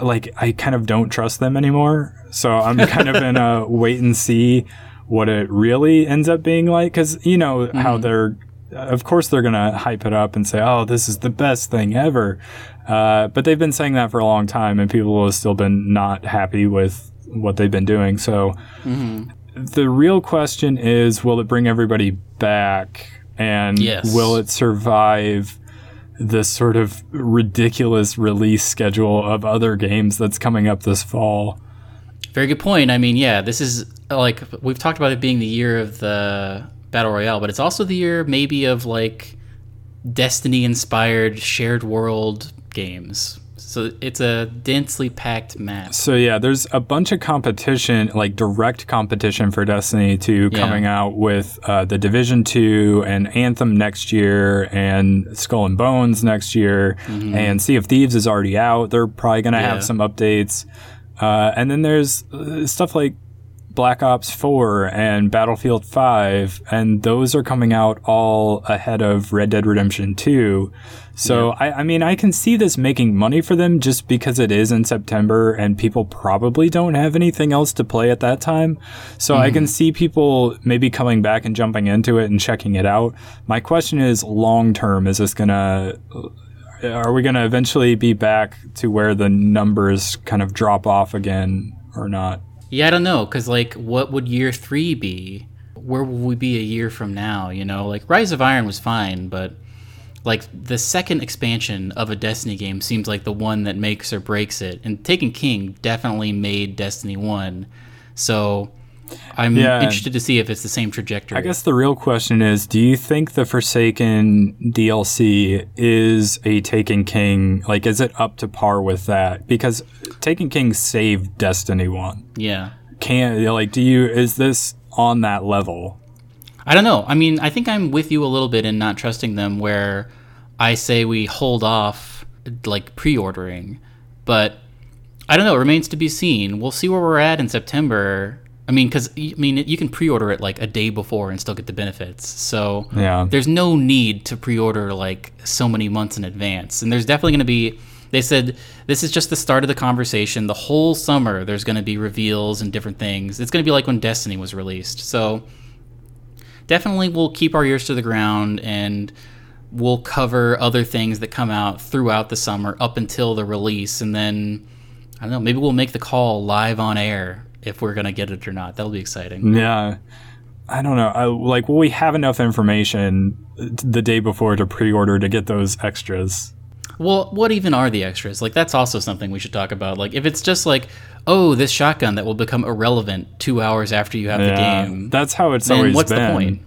like I kind of don't trust them anymore, so I'm kind of in a wait and see what it really ends up being like because you know how they're of course they're gonna hype it up and say oh this is the best thing ever. Uh, but they've been saying that for a long time and people have still been not happy with what they've been doing. So the real question is will it bring everybody back and Yes. will it survive this sort of ridiculous release schedule of other games that's coming up this fall Very good point. I mean, yeah, this is like we've talked about it being the year of the battle royale, but it's also the year maybe of like Destiny inspired shared world games. So it's a densely packed map. So yeah, there's a bunch of competition, like direct competition for Destiny 2 Yeah. coming out with uh, the Division 2 and Anthem next year and Skull and Bones next year. And Sea of Thieves is already out. They're probably going to Yeah. have some updates. Uh, and then there's uh, stuff like Black Ops 4 and Battlefield 5, and those are coming out all ahead of Red Dead Redemption 2. So, I, I mean, I can see this making money for them just because it is in September and people probably don't have anything else to play at that time. So, I can mm-hmm. see people maybe coming back and jumping into it and checking it out. My question is long term, is this going to are we going to eventually be back to where the numbers kind of drop off again or not? Yeah, I don't know, because like, what would year three be? Where will we be a year from now? You know, like Rise of Iron was fine, but like the second expansion of a Destiny game seems like the one that makes or breaks it. And Taken King definitely made Destiny one, so I'm Yeah. interested to see if it's the same trajectory. I guess the real question is do you think the Forsaken DLC is a Taken King? Like, is it up to par with that? Because Taken King saved Destiny 1. yeah. Can like, do you, is this on that level? I don't know. I mean, I think I'm with you a little bit in not trusting them where I say we hold off like pre-ordering, but I don't know, it remains to be seen. We'll see where we're at in September. I mean, cuz I mean, you can pre-order it like a day before and still get the benefits. So, Yeah. there's no need to pre-order like so many months in advance. And there's definitely going to be they said this is just the start of the conversation. The whole summer there's going to be reveals and different things. It's going to be like when Destiny was released. So, definitely we'll keep our ears to the ground and we'll cover other things that come out throughout the summer up until the release and then I don't know, maybe we'll make the call live on air if we're going to get it or not. That'll be exciting. Yeah. I don't know. I, like, will we have enough information the day before to pre order to get those extras? Well, what even are the extras? Like that's also something we should talk about. Like if it's just like, oh, this shotgun that will become irrelevant 2 hours after you have the Yeah. game. That's how it's then always what's been. the point?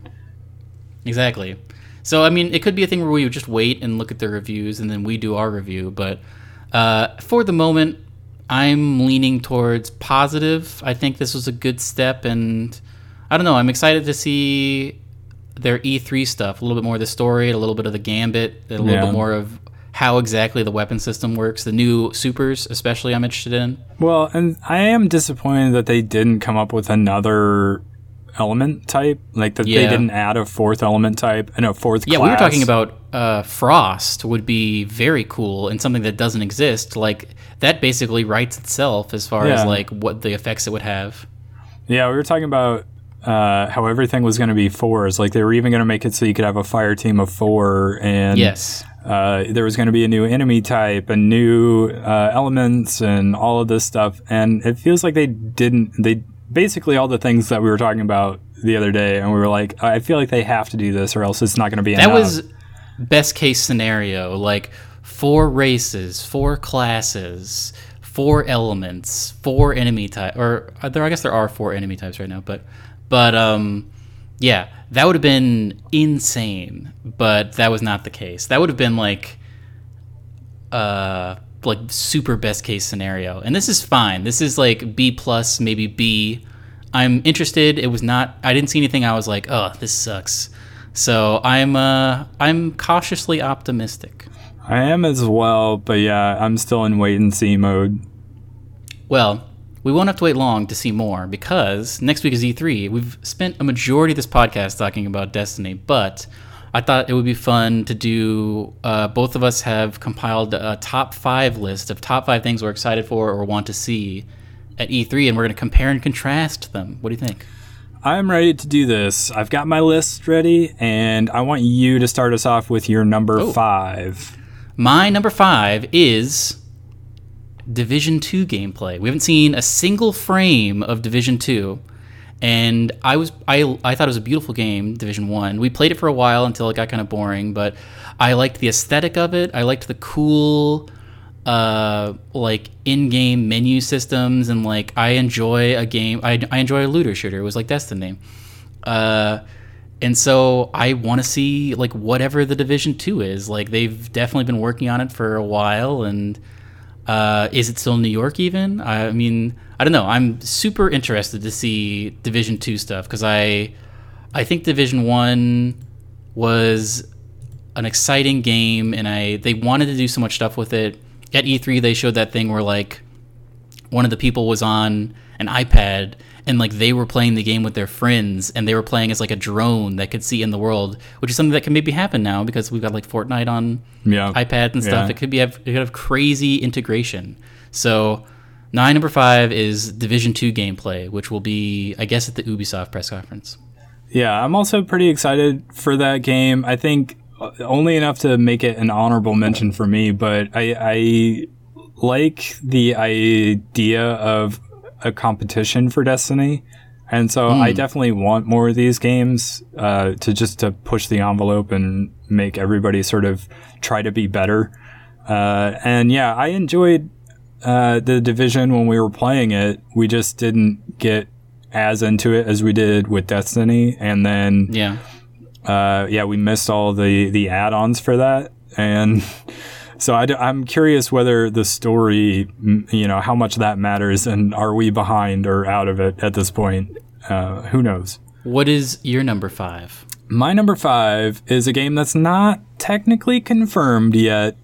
Exactly. So I mean, it could be a thing where we just wait and look at the reviews, and then we do our review. But uh, for the moment, I'm leaning towards positive. I think this was a good step, and I don't know. I'm excited to see their E3 stuff, a little bit more of the story, a little bit of the gambit, a little Yeah. bit more of how exactly the weapon system works. The new supers, especially, I'm interested in. Well, and I am disappointed that they didn't come up with another element type, like that they didn't add a fourth element type and a fourth. Yeah, we were talking about uh, Frost would be very cool and something that doesn't exist. Like that basically writes itself as far as like what the effects it would have. Yeah, we were talking about uh, how everything was going to be fours. Like they were even going to make it so you could have a fire team of four, and Yes. Uh, there was going to be a new enemy type and new uh, elements and all of this stuff. And it feels like they didn't. They basically all the things that we were talking about the other day, and we were like, I feel like they have to do this, or else it's not going to be enough. That enough. was best case scenario, like four races, four classes, four elements, four enemy type or uh, there I guess there are four enemy types right now, but but um yeah, that would have been insane, but that was not the case. That would have been like uh like super best case scenario. And this is fine. This is like B plus, maybe B. I'm interested. It was not I didn't see anything I was like, "Oh, this sucks." So, I'm uh I'm cautiously optimistic. I am as well, but yeah, I'm still in wait and see mode. Well, we won't have to wait long to see more because next week is E3. We've spent a majority of this podcast talking about Destiny, but I thought it would be fun to do. Uh, both of us have compiled a top five list of top five things we're excited for or want to see at E3, and we're going to compare and contrast them. What do you think? I'm ready to do this. I've got my list ready, and I want you to start us off with your number Oh. five. My number five is Division 2 gameplay. We haven't seen a single frame of Division 2. And I was I, I thought it was a beautiful game, Division 1. We played it for a while until it got kind of boring, but I liked the aesthetic of it. I liked the cool uh like in-game menu systems and like I enjoy a game I, I enjoy a looter shooter. It was like that's Destiny. Uh and so I want to see like whatever the Division Two is. Like they've definitely been working on it for a while, and uh, is it still New York? Even I mean, I don't know. I'm super interested to see Division Two stuff because I, I think Division One was an exciting game, and I they wanted to do so much stuff with it. At E3, they showed that thing where like one of the people was on an iPad and like they were playing the game with their friends and they were playing as like a drone that could see in the world, which is something that can maybe happen now because we've got like Fortnite on Yeah. iPad and stuff. Yeah. It could be have, it could have crazy integration. So nine number five is Division Two gameplay, which will be I guess at the Ubisoft press conference. Yeah, I'm also pretty excited for that game. I think uh, only enough to make it an honorable mention for me, but I, I like the idea of a competition for Destiny. And so I definitely want more of these games uh, to just to push the envelope and make everybody sort of try to be better. Uh, and yeah, I enjoyed uh, the division when we were playing it. We just didn't get as into it as we did with Destiny, and then Yeah. uh, yeah, we missed all the the add-ons for that, and so I, am curious whether the story, you know, how much that matters, and are we behind or out of it at this point? Uh, who knows? What is your number five? My number five is a game that's not technically confirmed yet.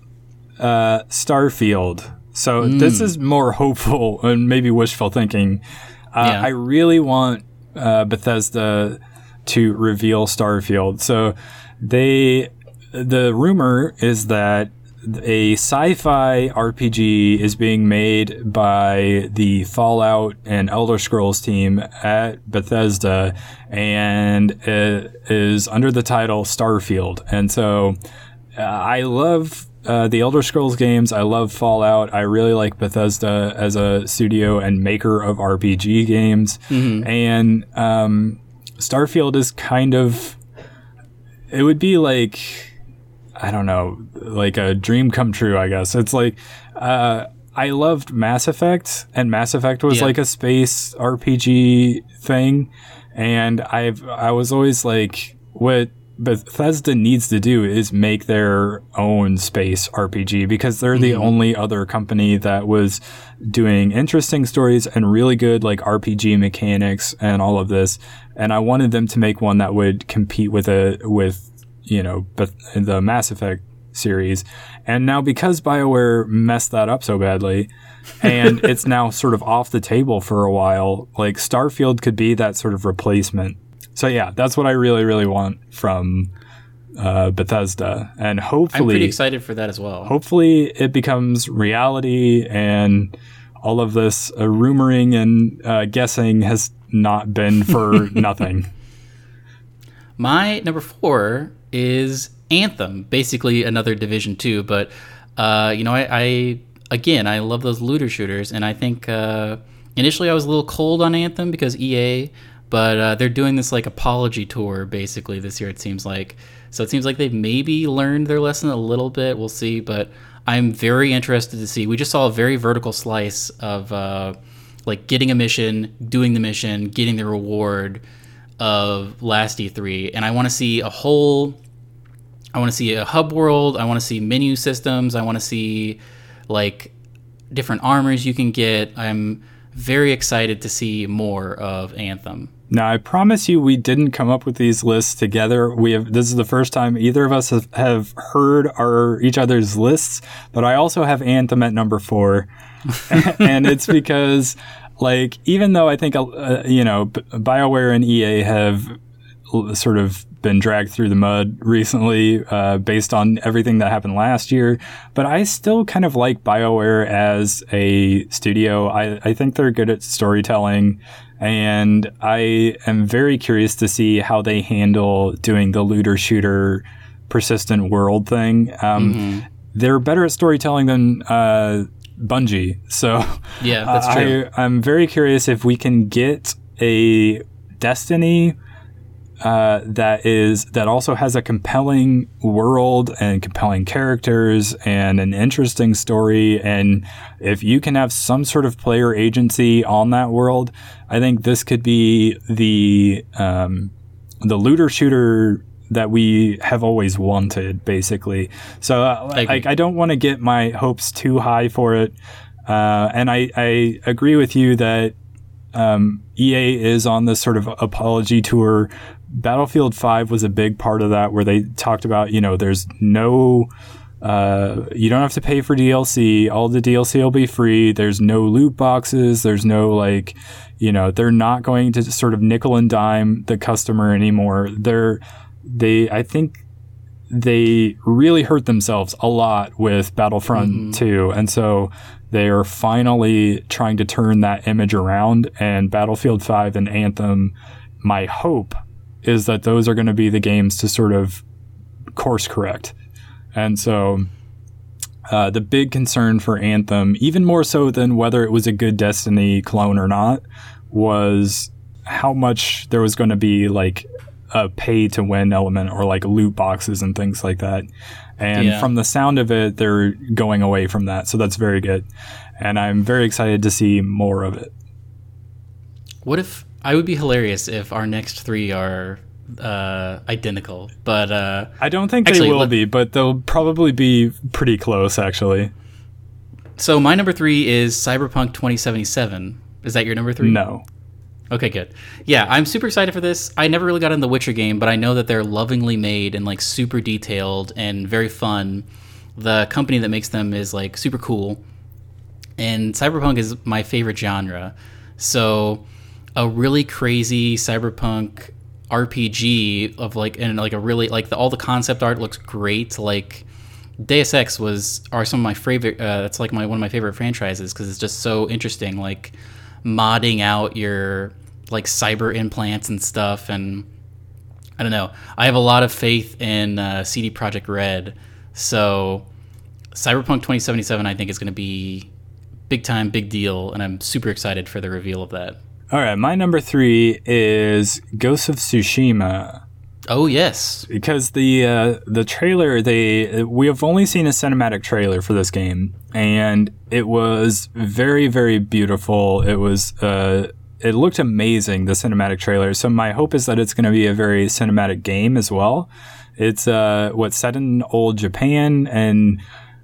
Uh, Starfield. So this is more hopeful and maybe wishful thinking. Uh, Yeah. I really want uh, Bethesda to reveal Starfield. So they, the rumor is that a sci-fi RPG is being made by the Fallout and Elder Scrolls team at Bethesda, and it is under the title Starfield. And so, uh, I love uh, the Elder Scrolls games. I love Fallout. I really like Bethesda as a studio and maker of RPG games. And um, Starfield is kind of. It would be like. I don't know, like a dream come true, I guess. It's like. Uh, I loved Mass Effect, and Mass Effect was Yeah. like a space RPG thing, and I've I was always like, what Bethesda needs to do is make their own space RPG because they're the only other company that was doing interesting stories and really good like RPG mechanics and all of this. And I wanted them to make one that would compete with a with you know Beth- the Mass Effect series. And now because BioWare messed that up so badly and it's now sort of off the table for a while, like Starfield could be that sort of replacement. So yeah, that's what I really, really want from uh, Bethesda, and hopefully I'm pretty excited for that as well. hopefully it becomes reality, and all of this uh, rumoring and uh, guessing has not been for nothing. My number four is Anthem, basically another Division Two. But uh, you know, I, I again, I love those looter shooters, and I think uh, initially I was a little cold on Anthem because EA, but uh, they're doing this like apology tour basically this year. It seems like so. It seems like they've maybe learned their lesson a little bit. We'll see, but I'm very interested to see. We just saw a very vertical slice of uh, like getting a mission, doing the mission, getting the reward of last E3, and I want to see a whole. I want to see a hub world. I want to see menu systems. I want to see like different armors you can get. I'm very excited to see more of Anthem. Now, I promise you, we didn't come up with these lists together. We have this is the first time either of us have, have heard our each other's lists, but I also have Anthem at number four, and it's because, like, even though I think uh, you know, Bioware and EA have sort of been dragged through the mud recently uh, based on everything that happened last year. But I still kind of like BioWare as a studio. I, I think they're good at storytelling. And I am very curious to see how they handle doing the looter shooter persistent world thing. Um, They're better at storytelling than uh, Bungie. So Yeah, that's true. I, I'm very curious if we can get a Destiny uh, that is that also has a compelling world and compelling characters and an interesting story. And if you can have some sort of player agency on that world, I think this could be the um, the looter shooter that we have always wanted, basically. So uh, I. I, don't want to get my hopes too high for it. Uh, and I, I agree with you that um, EA is on this sort of apology tour. Battlefield 5 was a big part of that, where they talked about, you know, there's no. Uh, you don't have to pay for DLC. All the DLC will be free. There's no loot boxes. There's no like, you know, they're not going to sort of nickel and dime the customer anymore. They're they. I think they really hurt themselves a lot with Battlefront 2. And so they are finally trying to turn that image around. And Battlefield 5 and Anthem, my hope is that those are going to be the games to sort of course correct. And so uh, the big concern for Anthem, even more so than whether it was a good Destiny clone or not, was how much there was going to be like a pay to win element or like loot boxes and things like that. And Yeah. from the sound of it, they're going away from that. So that's very good. And I'm very excited to see more of it. What if I would be hilarious if our next three are uh, identical, but uh, I don't think Actually, they will let- be, but they'll probably be pretty close, actually. so my number three is Cyberpunk 2077. Is that your number three? No. Okay, good. Yeah, I'm super excited for this. I never really got in the Witcher game, but I know that they're lovingly made and like super detailed and very fun. The company that makes them is like super cool. And cyberpunk is my favorite genre. So, a really crazy cyberpunk RPG of like and like a really like the, all the concept art looks great. Like Deus Ex was are some of my favorite. Uh, that's like my one of my favorite franchises because it's just so interesting. Like modding out your like cyber implants and stuff, and I don't know. I have a lot of faith in uh, CD Projekt Red, so Cyberpunk 2077 I think is going to be big time, big deal, and I'm super excited for the reveal of that. All right, my number three is Ghost of Tsushima. Oh yes, because the uh, the trailer they we have only seen a cinematic trailer for this game and it was very very beautiful it was uh, it looked amazing, the cinematic trailer. So my hope is that it's going to be a very cinematic game as well. It's uh, what's set in old Japan, and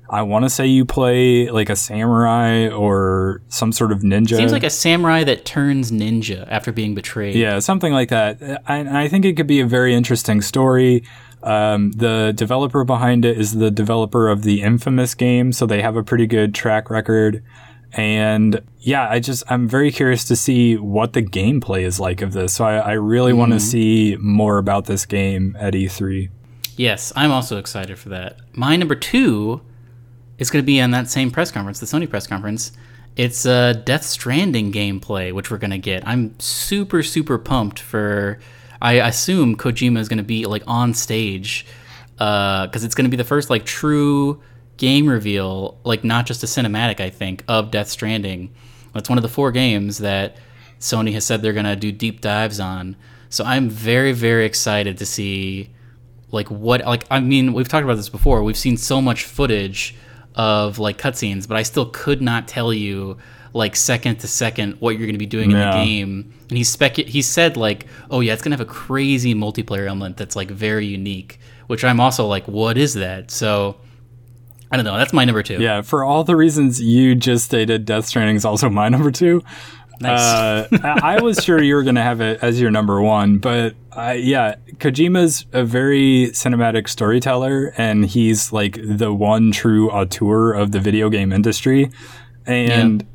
I want to say you play like a samurai or some sort of ninja. Seems like a samurai that turns ninja after being betrayed. Yeah, something like that. And I think it could be a very interesting story. Um, the developer behind it is the developer of the infamous game, so they have a pretty good track record. And yeah, I just, I'm very curious to see what the gameplay is like of this. So I, I really mm-hmm. want to see more about this game at E3. Yes, I'm also excited for that. My number two is going to be on that same press conference, the Sony press conference. It's a Death Stranding gameplay, which we're going to get. I'm super, super pumped for. I assume Kojima is going to be like on stage because uh, it's going to be the first like true game reveal, like not just a cinematic, I think, of Death Stranding. It's one of the four games that Sony has said they're going to do deep dives on. So I'm very, very excited to see like what like I mean, we've talked about this before. We've seen so much footage of like cutscenes, but I still could not tell you like second to second what you're going to be doing yeah. in the game. And he spec he said like, "Oh yeah, it's going to have a crazy multiplayer element that's like very unique." Which I'm also like, "What is that?" So I don't know. That's my number two. Yeah, for all the reasons you just stated, Death Stranding is also my number two. Nice. uh, I was sure you were going to have it as your number one, but uh, yeah, Kojima's a very cinematic storyteller, and he's like the one true auteur of the video game industry. And yeah,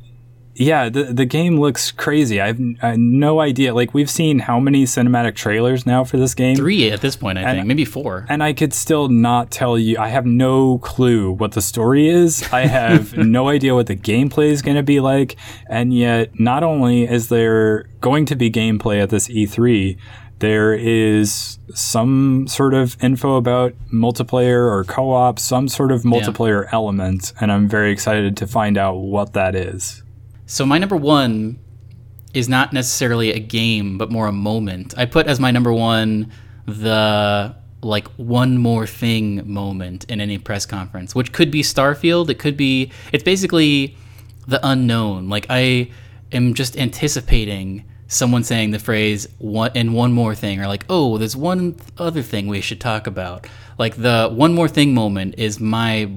the the game looks crazy. I've, I no idea. Like we've seen how many cinematic trailers now for this game? Three at this point, I and, think, maybe four. And I could still not tell you. I have no clue what the story is. I have no idea what the gameplay is going to be like. And yet, not only is there going to be gameplay at this E3, there is some sort of info about multiplayer or co-op, some sort of multiplayer yeah. element, and I'm very excited to find out what that is. So my number one is not necessarily a game, but more a moment. I put as my number one the like one more thing moment in any press conference, which could be Starfield. It could be. It's basically the unknown. Like I am just anticipating someone saying the phrase one and one more thing or like oh there's one other thing we should talk about like the one more thing moment is my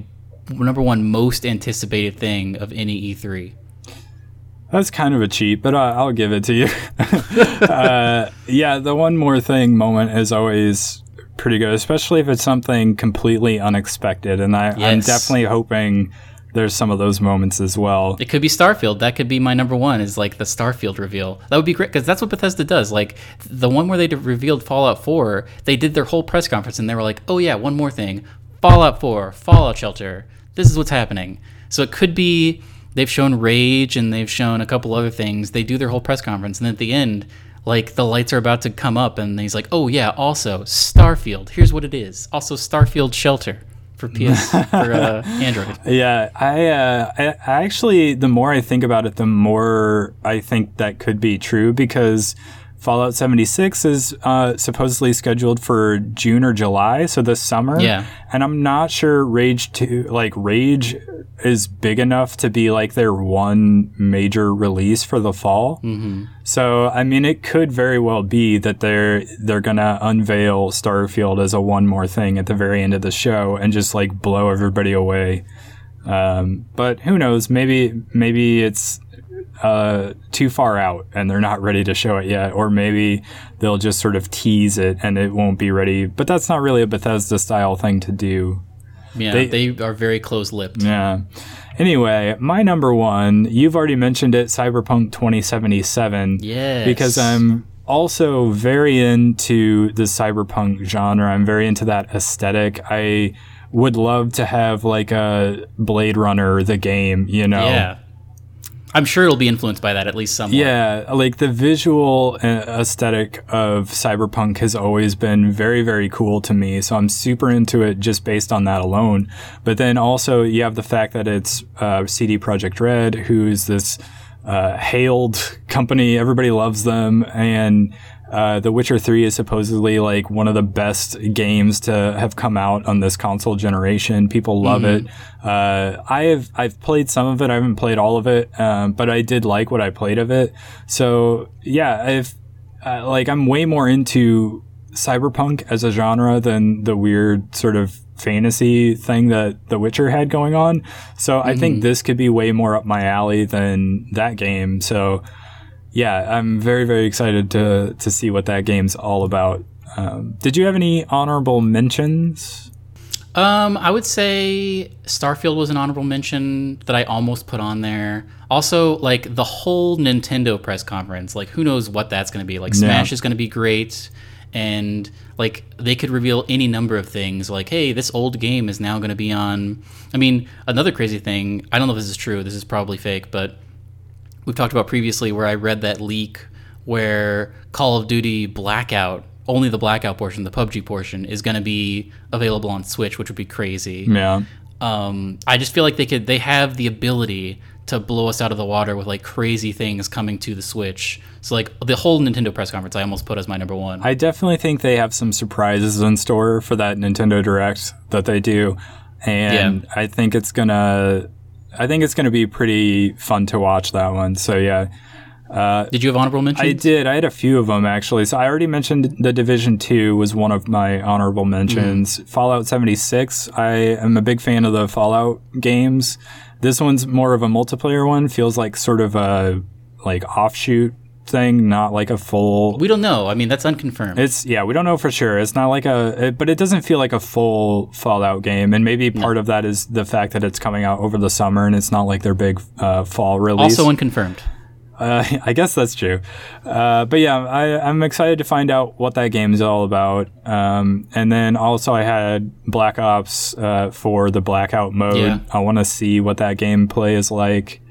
number one most anticipated thing of any e3 that's kind of a cheat, but I, will give it to you. uh, yeah, the one more thing moment is always pretty good, especially if it's something completely unexpected. And I, am definitely hoping there's some of those moments as well. It could be Starfield. That could be my number one. Is like the Starfield reveal. That would be great because that's what Bethesda does. Like the one where they revealed Fallout 4, they did their whole press conference and they were like, "Oh yeah, one more thing, Fallout 4, Fallout Shelter. This is what's happening." So it could be they've shown Rage and they've shown a couple other things. They do their whole press conference, and at the end, like the lights are about to come up, and he's like, "Oh yeah, also Starfield. Here's what it is. Also Starfield Shelter." For PS for uh, Android. Yeah, I, uh, I, I actually, the more I think about it, the more I think that could be true because Fallout 76 is uh, supposedly scheduled for June or July, so this summer. Yeah. And I'm not sure Rage 2, like, Rage is big enough to be like their one major release for the fall. Mm-hmm. So, I mean, it could very well be that they're, they're gonna unveil Starfield as a one more thing at the very end of the show and just like blow everybody away. Um, but who knows? Maybe, maybe it's, uh, too far out and they're not ready to show it yet, or maybe they'll just sort of tease it and it won't be ready. But that's not really a Bethesda style thing to do. Yeah, they, they are very close lipped. Yeah. Anyway, my number one, you've already mentioned it, Cyberpunk 2077. Yes. Because I'm also very into the cyberpunk genre. I'm very into that aesthetic. I would love to have like a Blade Runner, the game, you know? Yeah. I'm sure it'll be influenced by that at least somewhat. Yeah, like the visual uh, aesthetic of Cyberpunk has always been very, very cool to me. So I'm super into it just based on that alone. But then also you have the fact that it's uh, CD Projekt Red, who's this uh, hailed company. Everybody loves them, and Uh, the Witcher 3 is supposedly like one of the best games to have come out on this console generation. People love Mm-hmm. it. Uh, I have I've played some of it. I haven't played all of it, um, but I did like what I played of it. So yeah, if uh, like I'm way more into cyberpunk as a genre than the weird sort of fantasy thing that The Witcher had going on. So I think this could be way more up my alley than that game. So yeah, I'm very very excited to to see what that game's all about. Um, did you have any honorable mentions? Um, I would say Starfield was an honorable mention that I almost put on there. Also, like the whole Nintendo press conference, like who knows what that's going to be. Like Smash is going to be great, and like they could reveal any number of things. Like, hey, this old game is now going to be on. I mean, another crazy thing. I don't know if this is true. This is probably fake, but we've talked about previously where I read that leak where Call of Duty Blackout, only the Blackout portion, the PUBG portion, is going to be available on Switch, which would be crazy. Yeah. Um, I just feel like they could, they have the ability to blow us out of the water with like crazy things coming to the Switch. So like the whole Nintendo press conference, I almost put as my number one. I definitely think they have some surprises in store for that Nintendo Direct that they do, and I think it's gonna, I think it's gonna be pretty fun to watch that one. So yeah, uh, Did you have honorable mentions? I did. I had a few of them actually. So I already mentioned the Division Two was one of my honorable mm. mentions. Fallout seventy six. I am a big fan of the Fallout games. This one's more of a multiplayer one. Feels like sort of a like offshoot thing, not like a full we don't know. I mean, that's unconfirmed. It's yeah, we don't know for sure. It's not like a, it, but it doesn't feel like a full Fallout game, and maybe part of that is the fact that it's coming out over the summer and it's not like their big uh, fall release. also unconfirmed. uh, I guess that's true. Uh, but yeah, I, I'm excited to find out what that game is all about. Um, and then also I had Black Ops uh, for the Blackout mode. Yeah. I want to see what that gameplay is like.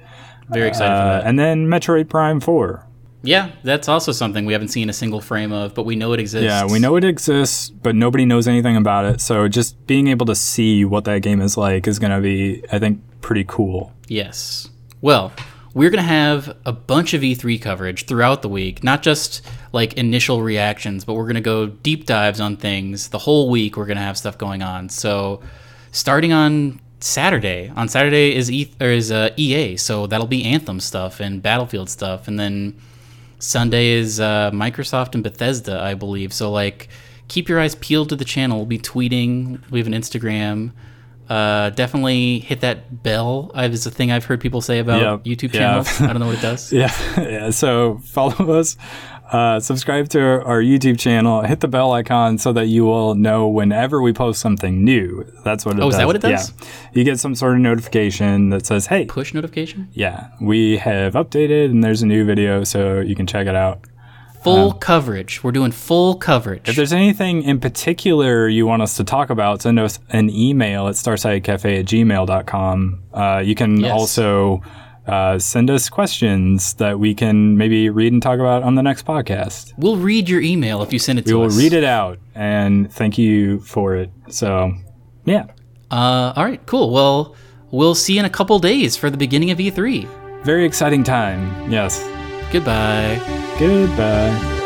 Very excited for Uh, that. and then Metroid Prime Four. Yeah, that's also something we haven't seen a single frame of, but we know it exists. Yeah, we know it exists, but nobody knows anything about it. So just being able to see what that game is like is going to be, I think, pretty cool. Yes. Well, we're going to have a bunch of E3 coverage throughout the week, not just like initial reactions, but we're going to go deep dives on things. The whole week, we're going to have stuff going on. So, starting on Saturday, on Saturday is e- is uh, EA, so that'll be Anthem stuff and Battlefield stuff, and then Sunday is uh, Microsoft and Bethesda, I believe. So like, keep your eyes peeled to the channel. We'll be tweeting. We have an Instagram. Uh, definitely hit that bell. It's a thing I've heard people say about Yep. YouTube Yeah. channels. I don't know what it does. Yeah, yeah. So follow us, uh, subscribe to our YouTube channel, hit the bell icon so that you will know whenever we post something new. That's what it Oh, does. is that what it does? Yeah. You get some sort of notification that says, hey, Push notification. yeah, we have updated and there's a new video, so you can check it out. Full coverage. We're doing full coverage. If there's anything in particular you want us to talk about, send us an email at starsidecafe at gmail.com. Uh, you can Yes. also uh, send us questions that we can maybe read and talk about on the next podcast. we'll read your email if you send it to We will read it out and thank you for it. So, yeah, Uh, all right, cool. Well, we'll see you in a couple days for the beginning of E3. very exciting time. Yes. Goodbye. Goodbye.